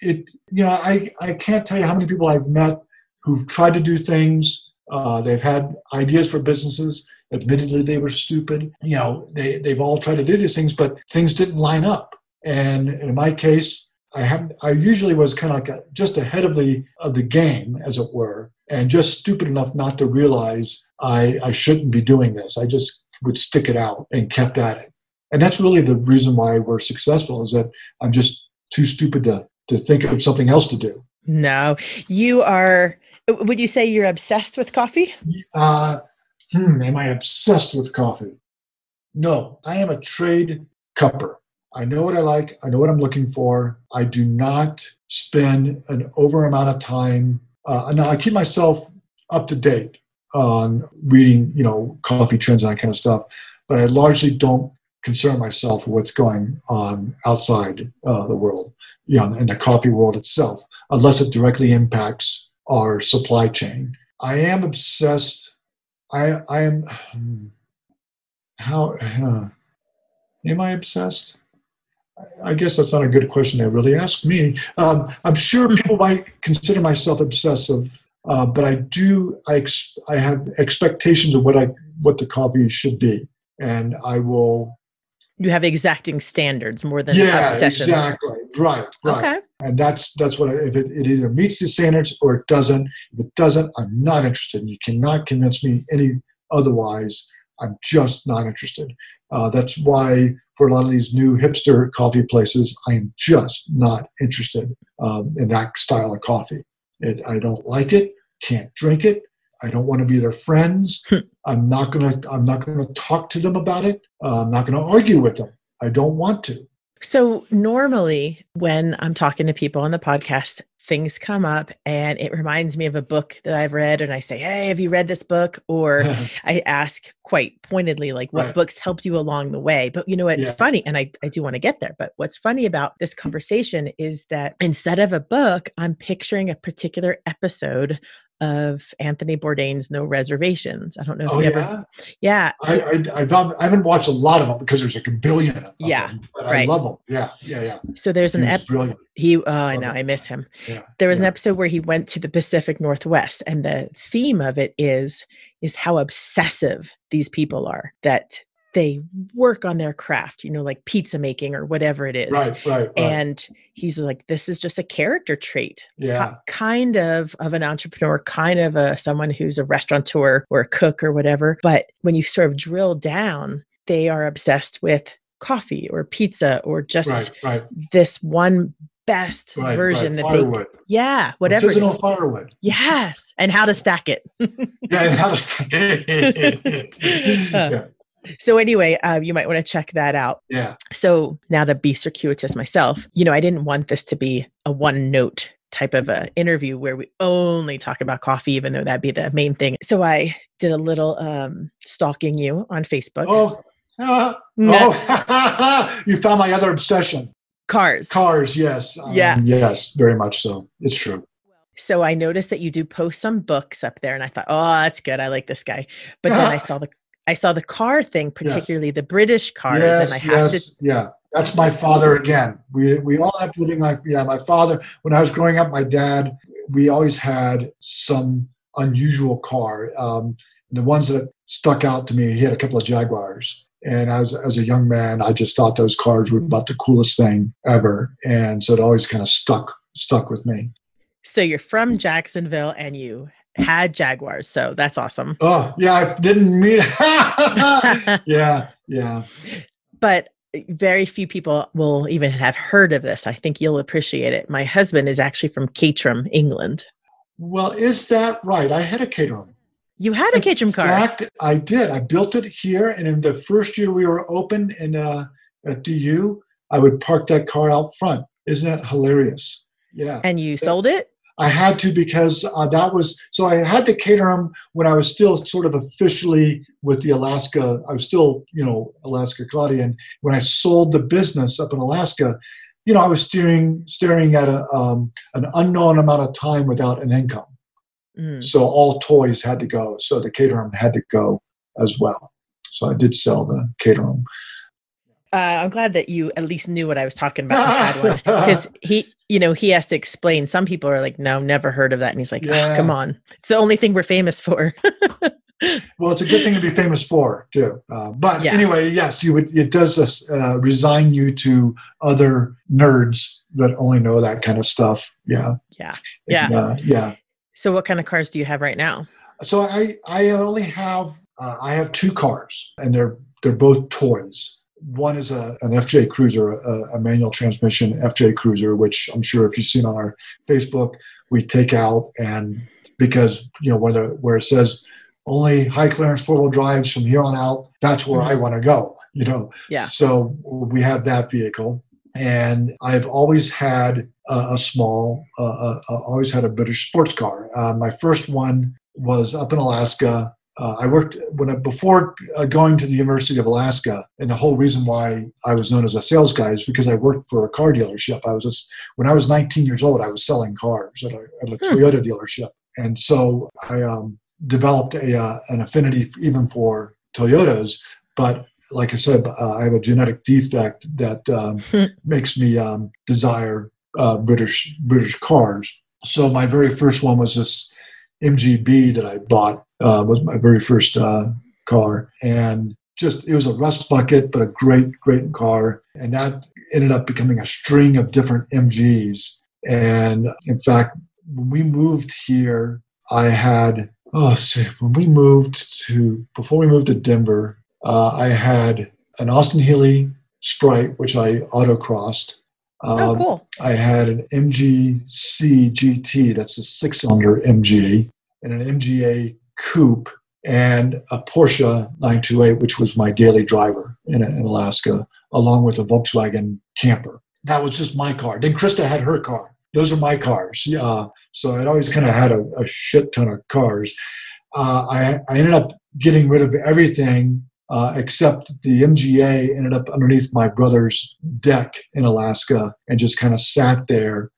It, you know, I, I can't tell you how many people I've met who've tried to do things. Uh, they've had ideas for businesses. Admittedly, they were stupid. You know, they, they've all tried to do these things, but things didn't line up. And in my case, I have I usually was kind of like just ahead of the of the game, as it were, and just stupid enough not to realize I, I shouldn't be doing this. I just would stick it out and kept at it. And that's really the reason why we're successful is that I'm just too stupid to, to think of something else to do. No, you are, would you say you're obsessed with coffee? Uh, hmm, am I obsessed with coffee? No, I am a trade cupper. I know what I like. I know what I'm looking for. I do not spend an over amount of time. Uh, now I keep myself up to date on reading, you know, coffee trends and that kind of stuff, but I largely don't concern myself with what's going on outside uh, the world, you know, in the coffee world itself, unless it directly impacts our supply chain. I am obsessed. I I am how uh, am I obsessed? I guess that's not a good question to really ask me. Um, I'm sure people might consider myself obsessive, uh, but I do. I ex- I have expectations of what I what the coffee should be, and I will you have exacting standards more than yeah, obsession. exactly. Right, right. Okay. And that's that's what I, if it, it either meets the standards or it doesn't. If it doesn't, I'm not interested. You cannot convince me any otherwise. I'm just not interested. Uh, that's why for a lot of these new hipster coffee places, I am just not interested um, in that style of coffee. It, I don't like it. Can't drink it. I don't want to be their friends. Hmm. I'm not gonna. I'm not gonna talk to them about it. Uh, I'm not gonna argue with them. I don't want to. So normally, when I'm talking to people on the podcast, things come up and it reminds me of a book that I've read and I say, Hey, have you read this book? Or I ask quite pointedly, like, what right. books helped you along the way? But you know, it's yeah. funny. And I, I do want to get there. But what's funny about this conversation is that instead of a book, I'm picturing a particular episode of Anthony Bourdain's No Reservations. I don't know if oh, you yeah? ever. Yeah. I, I, I've, I haven't watched a lot of them because there's like a billion of yeah, them. right. I love them. Yeah. Yeah. Yeah. So there's an episode. He, oh, I know, I miss him. Yeah, there was yeah. an episode where he went to the Pacific Northwest, and the theme of it is is how obsessive these people are that they work on their craft, you know, like pizza making or whatever it is. Right, right, right. And he's like, this is just a character trait. Yeah. Kind of of an entrepreneur, kind of a someone who's a restaurateur or a cook or whatever. But when you sort of drill down, they are obsessed with coffee or pizza or just right, right. this one best right, version that firewood. they yeah whatever artisanal firewood yes and how to stack it yeah and how to stack it uh. yeah. So anyway, uh, you might want to check that out. Yeah. So now to be circuitous myself, you know, I didn't want this to be a one note type of a interview where we only talk about coffee, even though that'd be the main thing. So I did a little um, stalking you on Facebook. Oh, uh, oh, you found my other obsession. Cars. Cars, yes. Um, yeah. Yes, very much so. It's true. So I noticed that you do post some books up there, and I thought, oh, that's good. I like this guy. But then I saw the I saw the car thing, particularly yes. the British cars, yes, and I have yes, to. Yeah, that's my father again. We we all have to living life. Yeah, my father. When I was growing up, my dad. We always had some unusual car. Um, the ones that stuck out to me, he had a couple of Jaguars. And as, as a young man, I just thought those cars were about the coolest thing ever. And so it always kind of stuck stuck with me. So you're from Jacksonville and you had Jaguars. So that's awesome. Oh, yeah. I didn't mean Yeah, yeah. But very few people will even have heard of this. I think you'll appreciate it. My husband is actually from Caterham, England. Well, is that right? I had a Caterham. You had a Caterham car. In fact, I did. I built it here, and in the first year we were open in uh, at DU, I would park that car out front. Isn't that hilarious? Yeah. And you sold it? I had to because uh, that was so I had to Caterham when I was still sort of officially with the Alaska. I was still, you know, Alaska Kaladi. And when I sold the business up in Alaska, you know, I was staring staring at a, um, an unknown amount of time without an income. Mm. So all toys had to go. So the Caterham had to go as well. So I did sell the Caterham. Uh, I'm glad that you at least knew what I was talking about because he, you know, he has to explain. Some people are like, "No, never heard of that," and he's like, yeah. oh, "Come on, it's the only thing we're famous for." well, it's a good thing to be famous for too. Uh, but yeah. anyway, yes, you would. It does uh, resign you to other nerds that only know that kind of stuff. Yeah, yeah, yeah, uh, yeah. So, what kind of cars do you have right now? So I I only have uh, I have two cars, and they're they're both toys. One is a, an FJ Cruiser, a, a, manual transmission FJ Cruiser, which I'm sure if you've seen on our Facebook, we take out and because you know whether where it says only high clearance four wheel drives from here on out, that's where mm-hmm. I want to go. You know, yeah. So we have that vehicle, and I've always had a, a small, uh, always had a British sports car. Uh, my first one was up in Alaska uh, I worked when I, before uh, going to the University of Alaska, and the whole reason why I was known as a sales guy is because I worked for a car dealership. I was just, when I was 19 years old, I was selling cars at a, at a hmm. Toyota dealership, and so I um, developed a uh, an affinity even for Toyotas. But like I said, uh, I have a genetic defect that um, hmm. makes me um, desire uh, British British cars. So my very first one was this MGB that I bought uh, was my very first uh, car, and just it was a rust bucket, but a great, great car, and that ended up becoming a string of different MGs. And in fact, when we moved here, I had oh, see, when we moved to before we moved to Denver, uh, I had an Austin Healey Sprite, which I autocrossed. Oh, um, oh, cool. I had an MGC GT, that's a six cylinder MG, and an MGA coupe and a Porsche 928, which was my daily driver in, in Alaska, along with a Volkswagen camper. That was just my car. Then Krista had her car. Those are my cars. Yeah. So I'd always kind of had a, a, shit ton of cars. Uh, I, I ended up getting rid of everything uh, except the MGA ended up underneath my brother's deck in Alaska and just kind of sat there.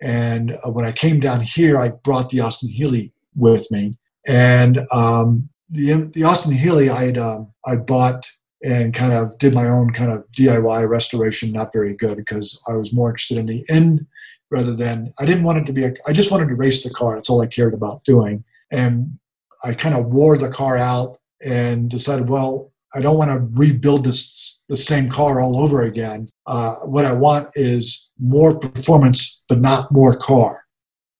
And uh, when I came down here, I brought the Austin Healey with me and um, the, the Austin Healey I uh, I bought and kind of did my own kind of DIY restoration. Not very good because I was more interested in the end rather than I didn't want it to be. A, I just wanted to race the car. That's all I cared about doing. And I kind of wore the car out and decided, well, I don't want to rebuild this the same car all over again. Uh, what I want is more performance, but not more car.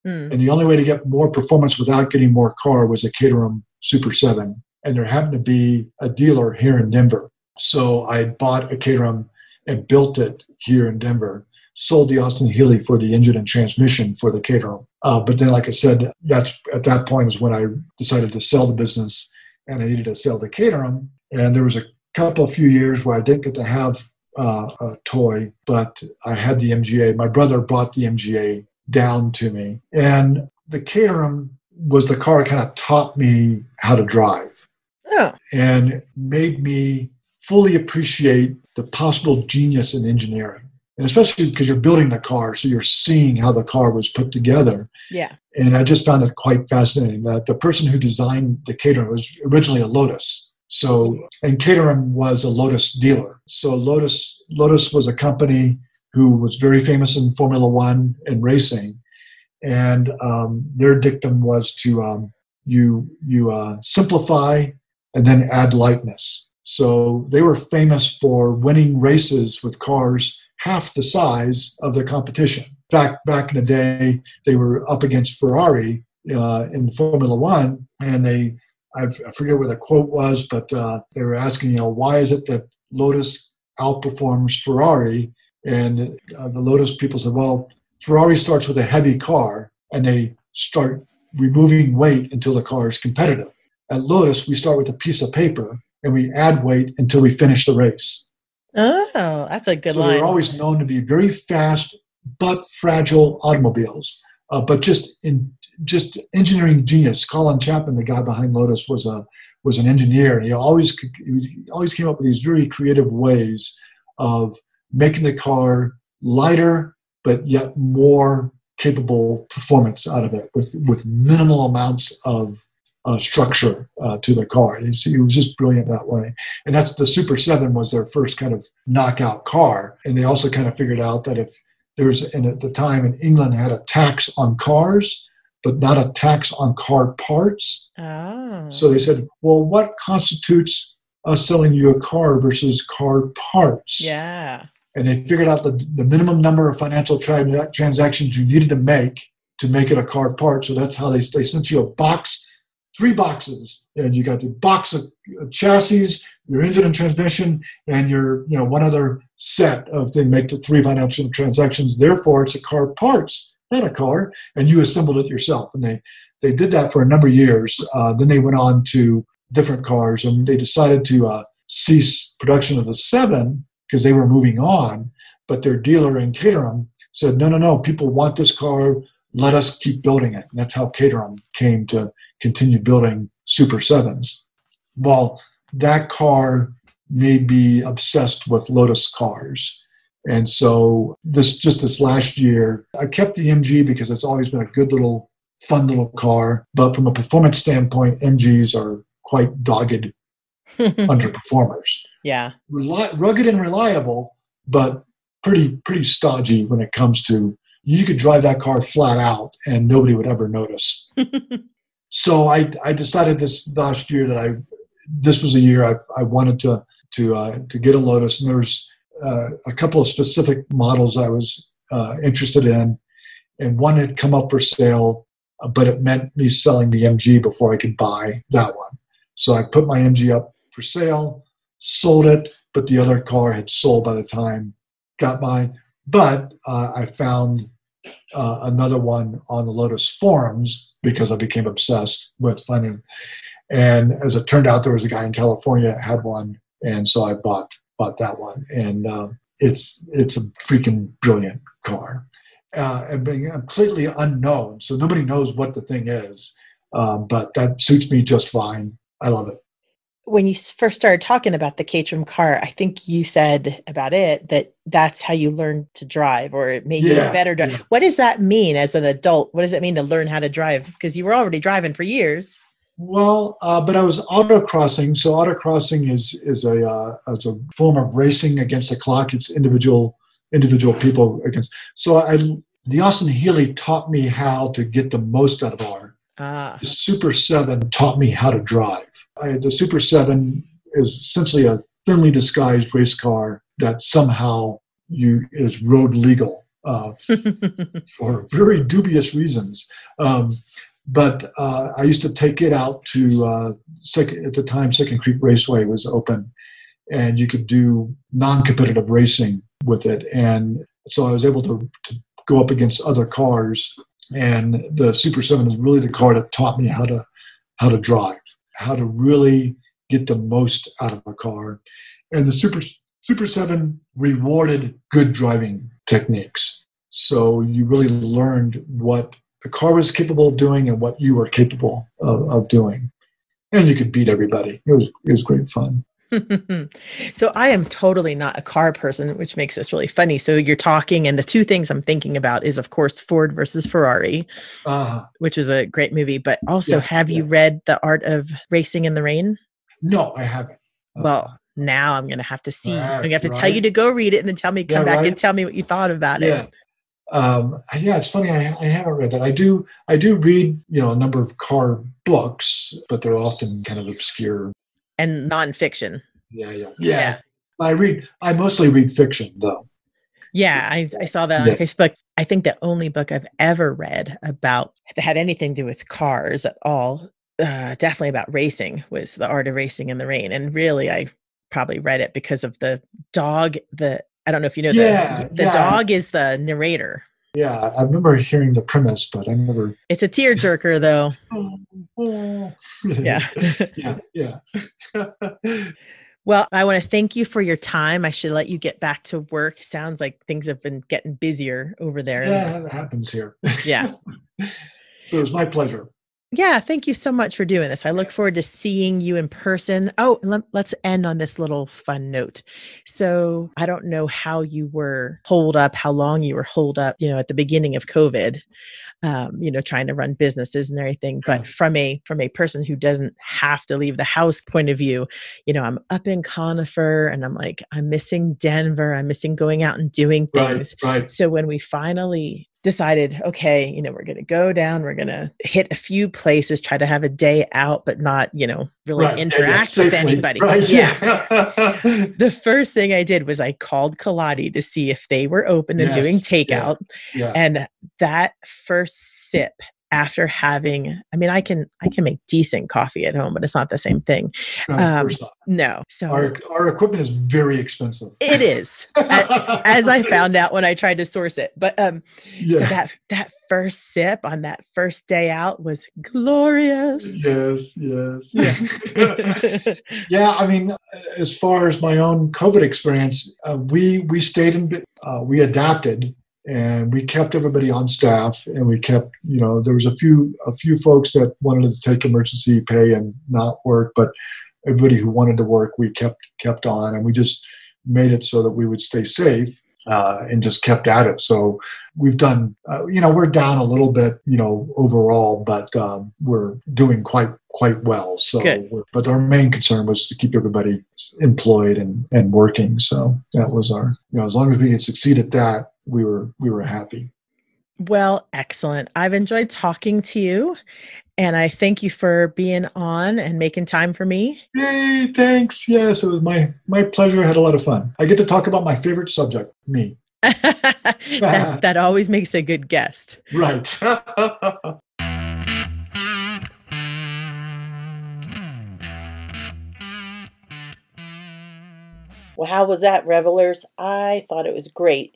Mm. And the only way to get more performance without getting more car was a Caterham Super 7. And there happened to be a dealer here in Denver. So I bought a Caterham and built it here in Denver. Sold the Austin Healey for the engine and transmission for the Caterham. Uh, but then, like I said, that's at that point is when I decided to sell the business and I needed to sell the Caterham. And there was a couple of few years where I didn't get to have uh, a toy, but I had the MGA. My brother bought the MGA down to me. And the Caterham was the car that kind of taught me how to drive Oh, and made me fully appreciate the possible genius in engineering. And especially because you're building the car, so you're seeing how the car was put together. yeah. And I just found it quite fascinating that the person who designed the Caterham was originally a Lotus. So, and Caterham was a Lotus dealer. So Lotus, Lotus was a company who was very famous in Formula One and racing. And um, their dictum was to um, you you uh, simplify and then add lightness. So they were famous for winning races with cars half the size of their competition. Back back in the day, they were up against Ferrari uh, in Formula One, and they I forget what the quote was, but uh, they were asking, you know, why is it that Lotus outperforms Ferrari? And uh, the Lotus people said, well, Ferrari starts with a heavy car, and they start removing weight until the car is competitive. At Lotus, we start with a piece of paper and we add weight until we finish the race. Oh, that's a good so line. they're always known to be very fast but fragile automobiles. Uh, but just in just engineering genius. Colin Chapman, the guy behind Lotus, was a was an engineer, he always he always came up with these very creative ways of making the car lighter but yet more capable performance out of it with with minimal amounts of uh, structure uh, to the car. And he was just brilliant that way. And that's the Super 7 was their first kind of knockout car. And they also kind of figured out that if there's, and at the time in England had a tax on cars, but not a tax on car parts. Oh. So they said, well, what constitutes us selling you a car versus car parts? Yeah. And they figured out the, the minimum number of financial tra- transactions you needed to make to make it a car part. So that's how they, they sent you a box three boxes and you got the box of chassis your engine and transmission and your you know one other set of they make the three financial transactions. Therefore it's a car parts not a car and you assembled it yourself. And they they did that for a number of years. Uh, then they went on to different cars and they decided to uh, cease production of the seven because they were moving on but their dealer in caterham said no no no people want this car let us keep building it and that's how caterham came to continue building Super Sevens. Well, that car made me obsessed with Lotus cars. And so this just this last year, I kept the MG because it's always been a good little fun little car. But from a performance standpoint, MGs are quite dogged underperformers. Yeah. Reli- rugged and reliable, but pretty pretty stodgy when it comes to you could drive that car flat out and nobody would ever notice so I, I decided this last year that I this was a year I, I wanted to to uh, to get a Lotus, and there's uh, a couple of specific models I was uh, interested in, and one had come up for sale, but it meant me selling the MG before I could buy that one. So I put my MG up for sale, sold it, but the other car had sold by the time got mine. But uh, I found uh, another one on the Lotus forums because I became obsessed with finding. And as it turned out, there was a guy in California that had one, and so I bought bought that one. And uh, it's it's a freaking brilliant car, uh, and being completely unknown, so nobody knows what the thing is. Um, but that suits me just fine. I love it when you first started talking about the Caterham car, I think you said about it that that's how you learn to drive or it made yeah, you a better driver. Yeah. What does that mean as an adult? What does it mean to learn how to drive? Because you were already driving for years. Well, uh, but I was autocrossing. So autocrossing is is a uh, a form of racing against the clock. It's individual individual people against. So I the Austin Healey taught me how to get the most out of our Ah. The Super 7 taught me how to drive. I, the Super 7 is essentially a thinly disguised race car that somehow you is road legal uh, for very dubious reasons. Um, but uh, I used to take it out to uh, second, at the time Second Creek Raceway was open, and you could do non-competitive racing with it. And so I was able to, to go up against other cars and the Super 7 is really the car that taught me how to how to drive, how to really get the most out of a car. And the Super Super 7 rewarded good driving techniques. So you really learned what the car was capable of doing and what you were capable of, of doing. And you could beat everybody. It was it was great fun. so I am totally not a car person, which makes this really funny. So you're talking, and the two things I'm thinking about is, of course, Ford versus Ferrari, uh, which is a great movie. But also, yeah, have yeah. you read The Art of Racing in the Rain? No, I haven't. Uh, well, now I'm going to have to see. I'm going to have to right. tell you to go read it and then tell me, come yeah, back right? and tell me what you thought about it. Um, yeah, it's funny. I, I haven't read that. I do. I do read, you know, a number of car books, but they're often kind of obscure and nonfiction. Yeah, yeah, yeah. yeah. I read. I mostly read fiction, though. Yeah, I, I saw that on yeah. Facebook. I think the only book I've ever read about that had anything to do with cars at all, uh, definitely about racing, was The Art of Racing in the Rain. And really, I probably read it because of the dog. The I don't know if you know yeah, the the yeah. dog is the narrator. Yeah, I remember hearing the premise, but I never. It's a tearjerker, though. yeah. yeah, yeah. well, I want to thank you for your time. I should let you get back to work. Sounds like things have been getting busier over there. Yeah, it happens here. Yeah. it was my pleasure. Yeah, thank you so much for doing this. I look forward to seeing you in person. Oh, let, us end on this little fun note. So, I don't know how you were holed up, how long you were holed up, you know, at the beginning of COVID, um, you know, trying to run businesses and everything. But from a from a person who doesn't have to leave the house point of view, you know, I'm up in Conifer and I'm like, I'm missing Denver. I'm missing going out and doing things. Right, right. So when we finally decided, okay, you know, we're going to go down, we're going to hit a few places, try to have a day out, but not, you know, really right. interact yeah, yeah. with anybody. Right. Yeah. the first thing I did was I called Kaladi to see if they were open yes. and doing takeout. Yeah. And that first sip after having i mean i can i can make decent coffee at home but it's not the same thing. No, um, no. so our, our equipment is very expensive. It is. As i found out when i tried to source it. But um yeah. so that that first sip on that first day out was glorious. Yes yes. Yeah, yeah i mean as far as my own covid experience uh, we we stayed in uh, we adapted and we kept everybody on staff and we kept you know there was a few a few folks that wanted to take emergency pay and not work but everybody who wanted to work we kept kept on and we just made it so that we would stay safe uh, and just kept at it. So we've done uh, you know we're down a little bit you know overall but um, we're doing quite quite well. So but our main concern was to keep everybody employed and and working. So that was our you know as long as we could succeed at that we were we were happy. Well, excellent. I've enjoyed talking to you and I thank you for being on and making time for me. Yay, thanks. Yes, it was my my pleasure. I had a lot of fun. I get to talk about my favorite subject, me. that, that always makes a good guest. Right. Well, how was that, revelers? I thought it was great.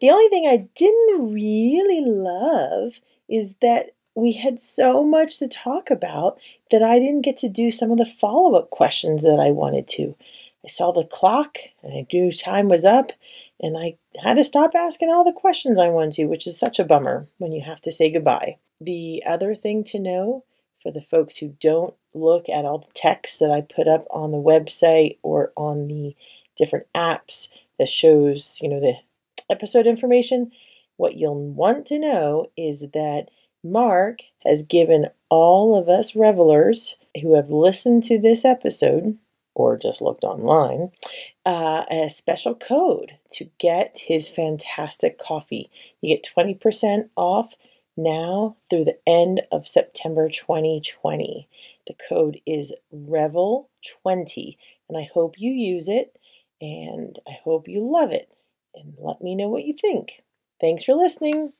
The only thing I didn't really love is that we had so much to talk about that I didn't get to do some of the follow up questions that I wanted to. I saw the clock and I knew time was up, and I had to stop asking all the questions I wanted to, which is such a bummer when you have to say goodbye. The other thing to know for the folks who don't look at all the text that I put up on the website or on the different apps that shows, you know, the episode information. What you'll want to know is that Mark has given all of us revelers who have listened to this episode or just looked online uh, a special code to get his fantastic coffee. You get 20% off now through the end of September 2020. The code is REVEL20, and I hope you use it and I hope you love it. And let me know what you think. Thanks for listening.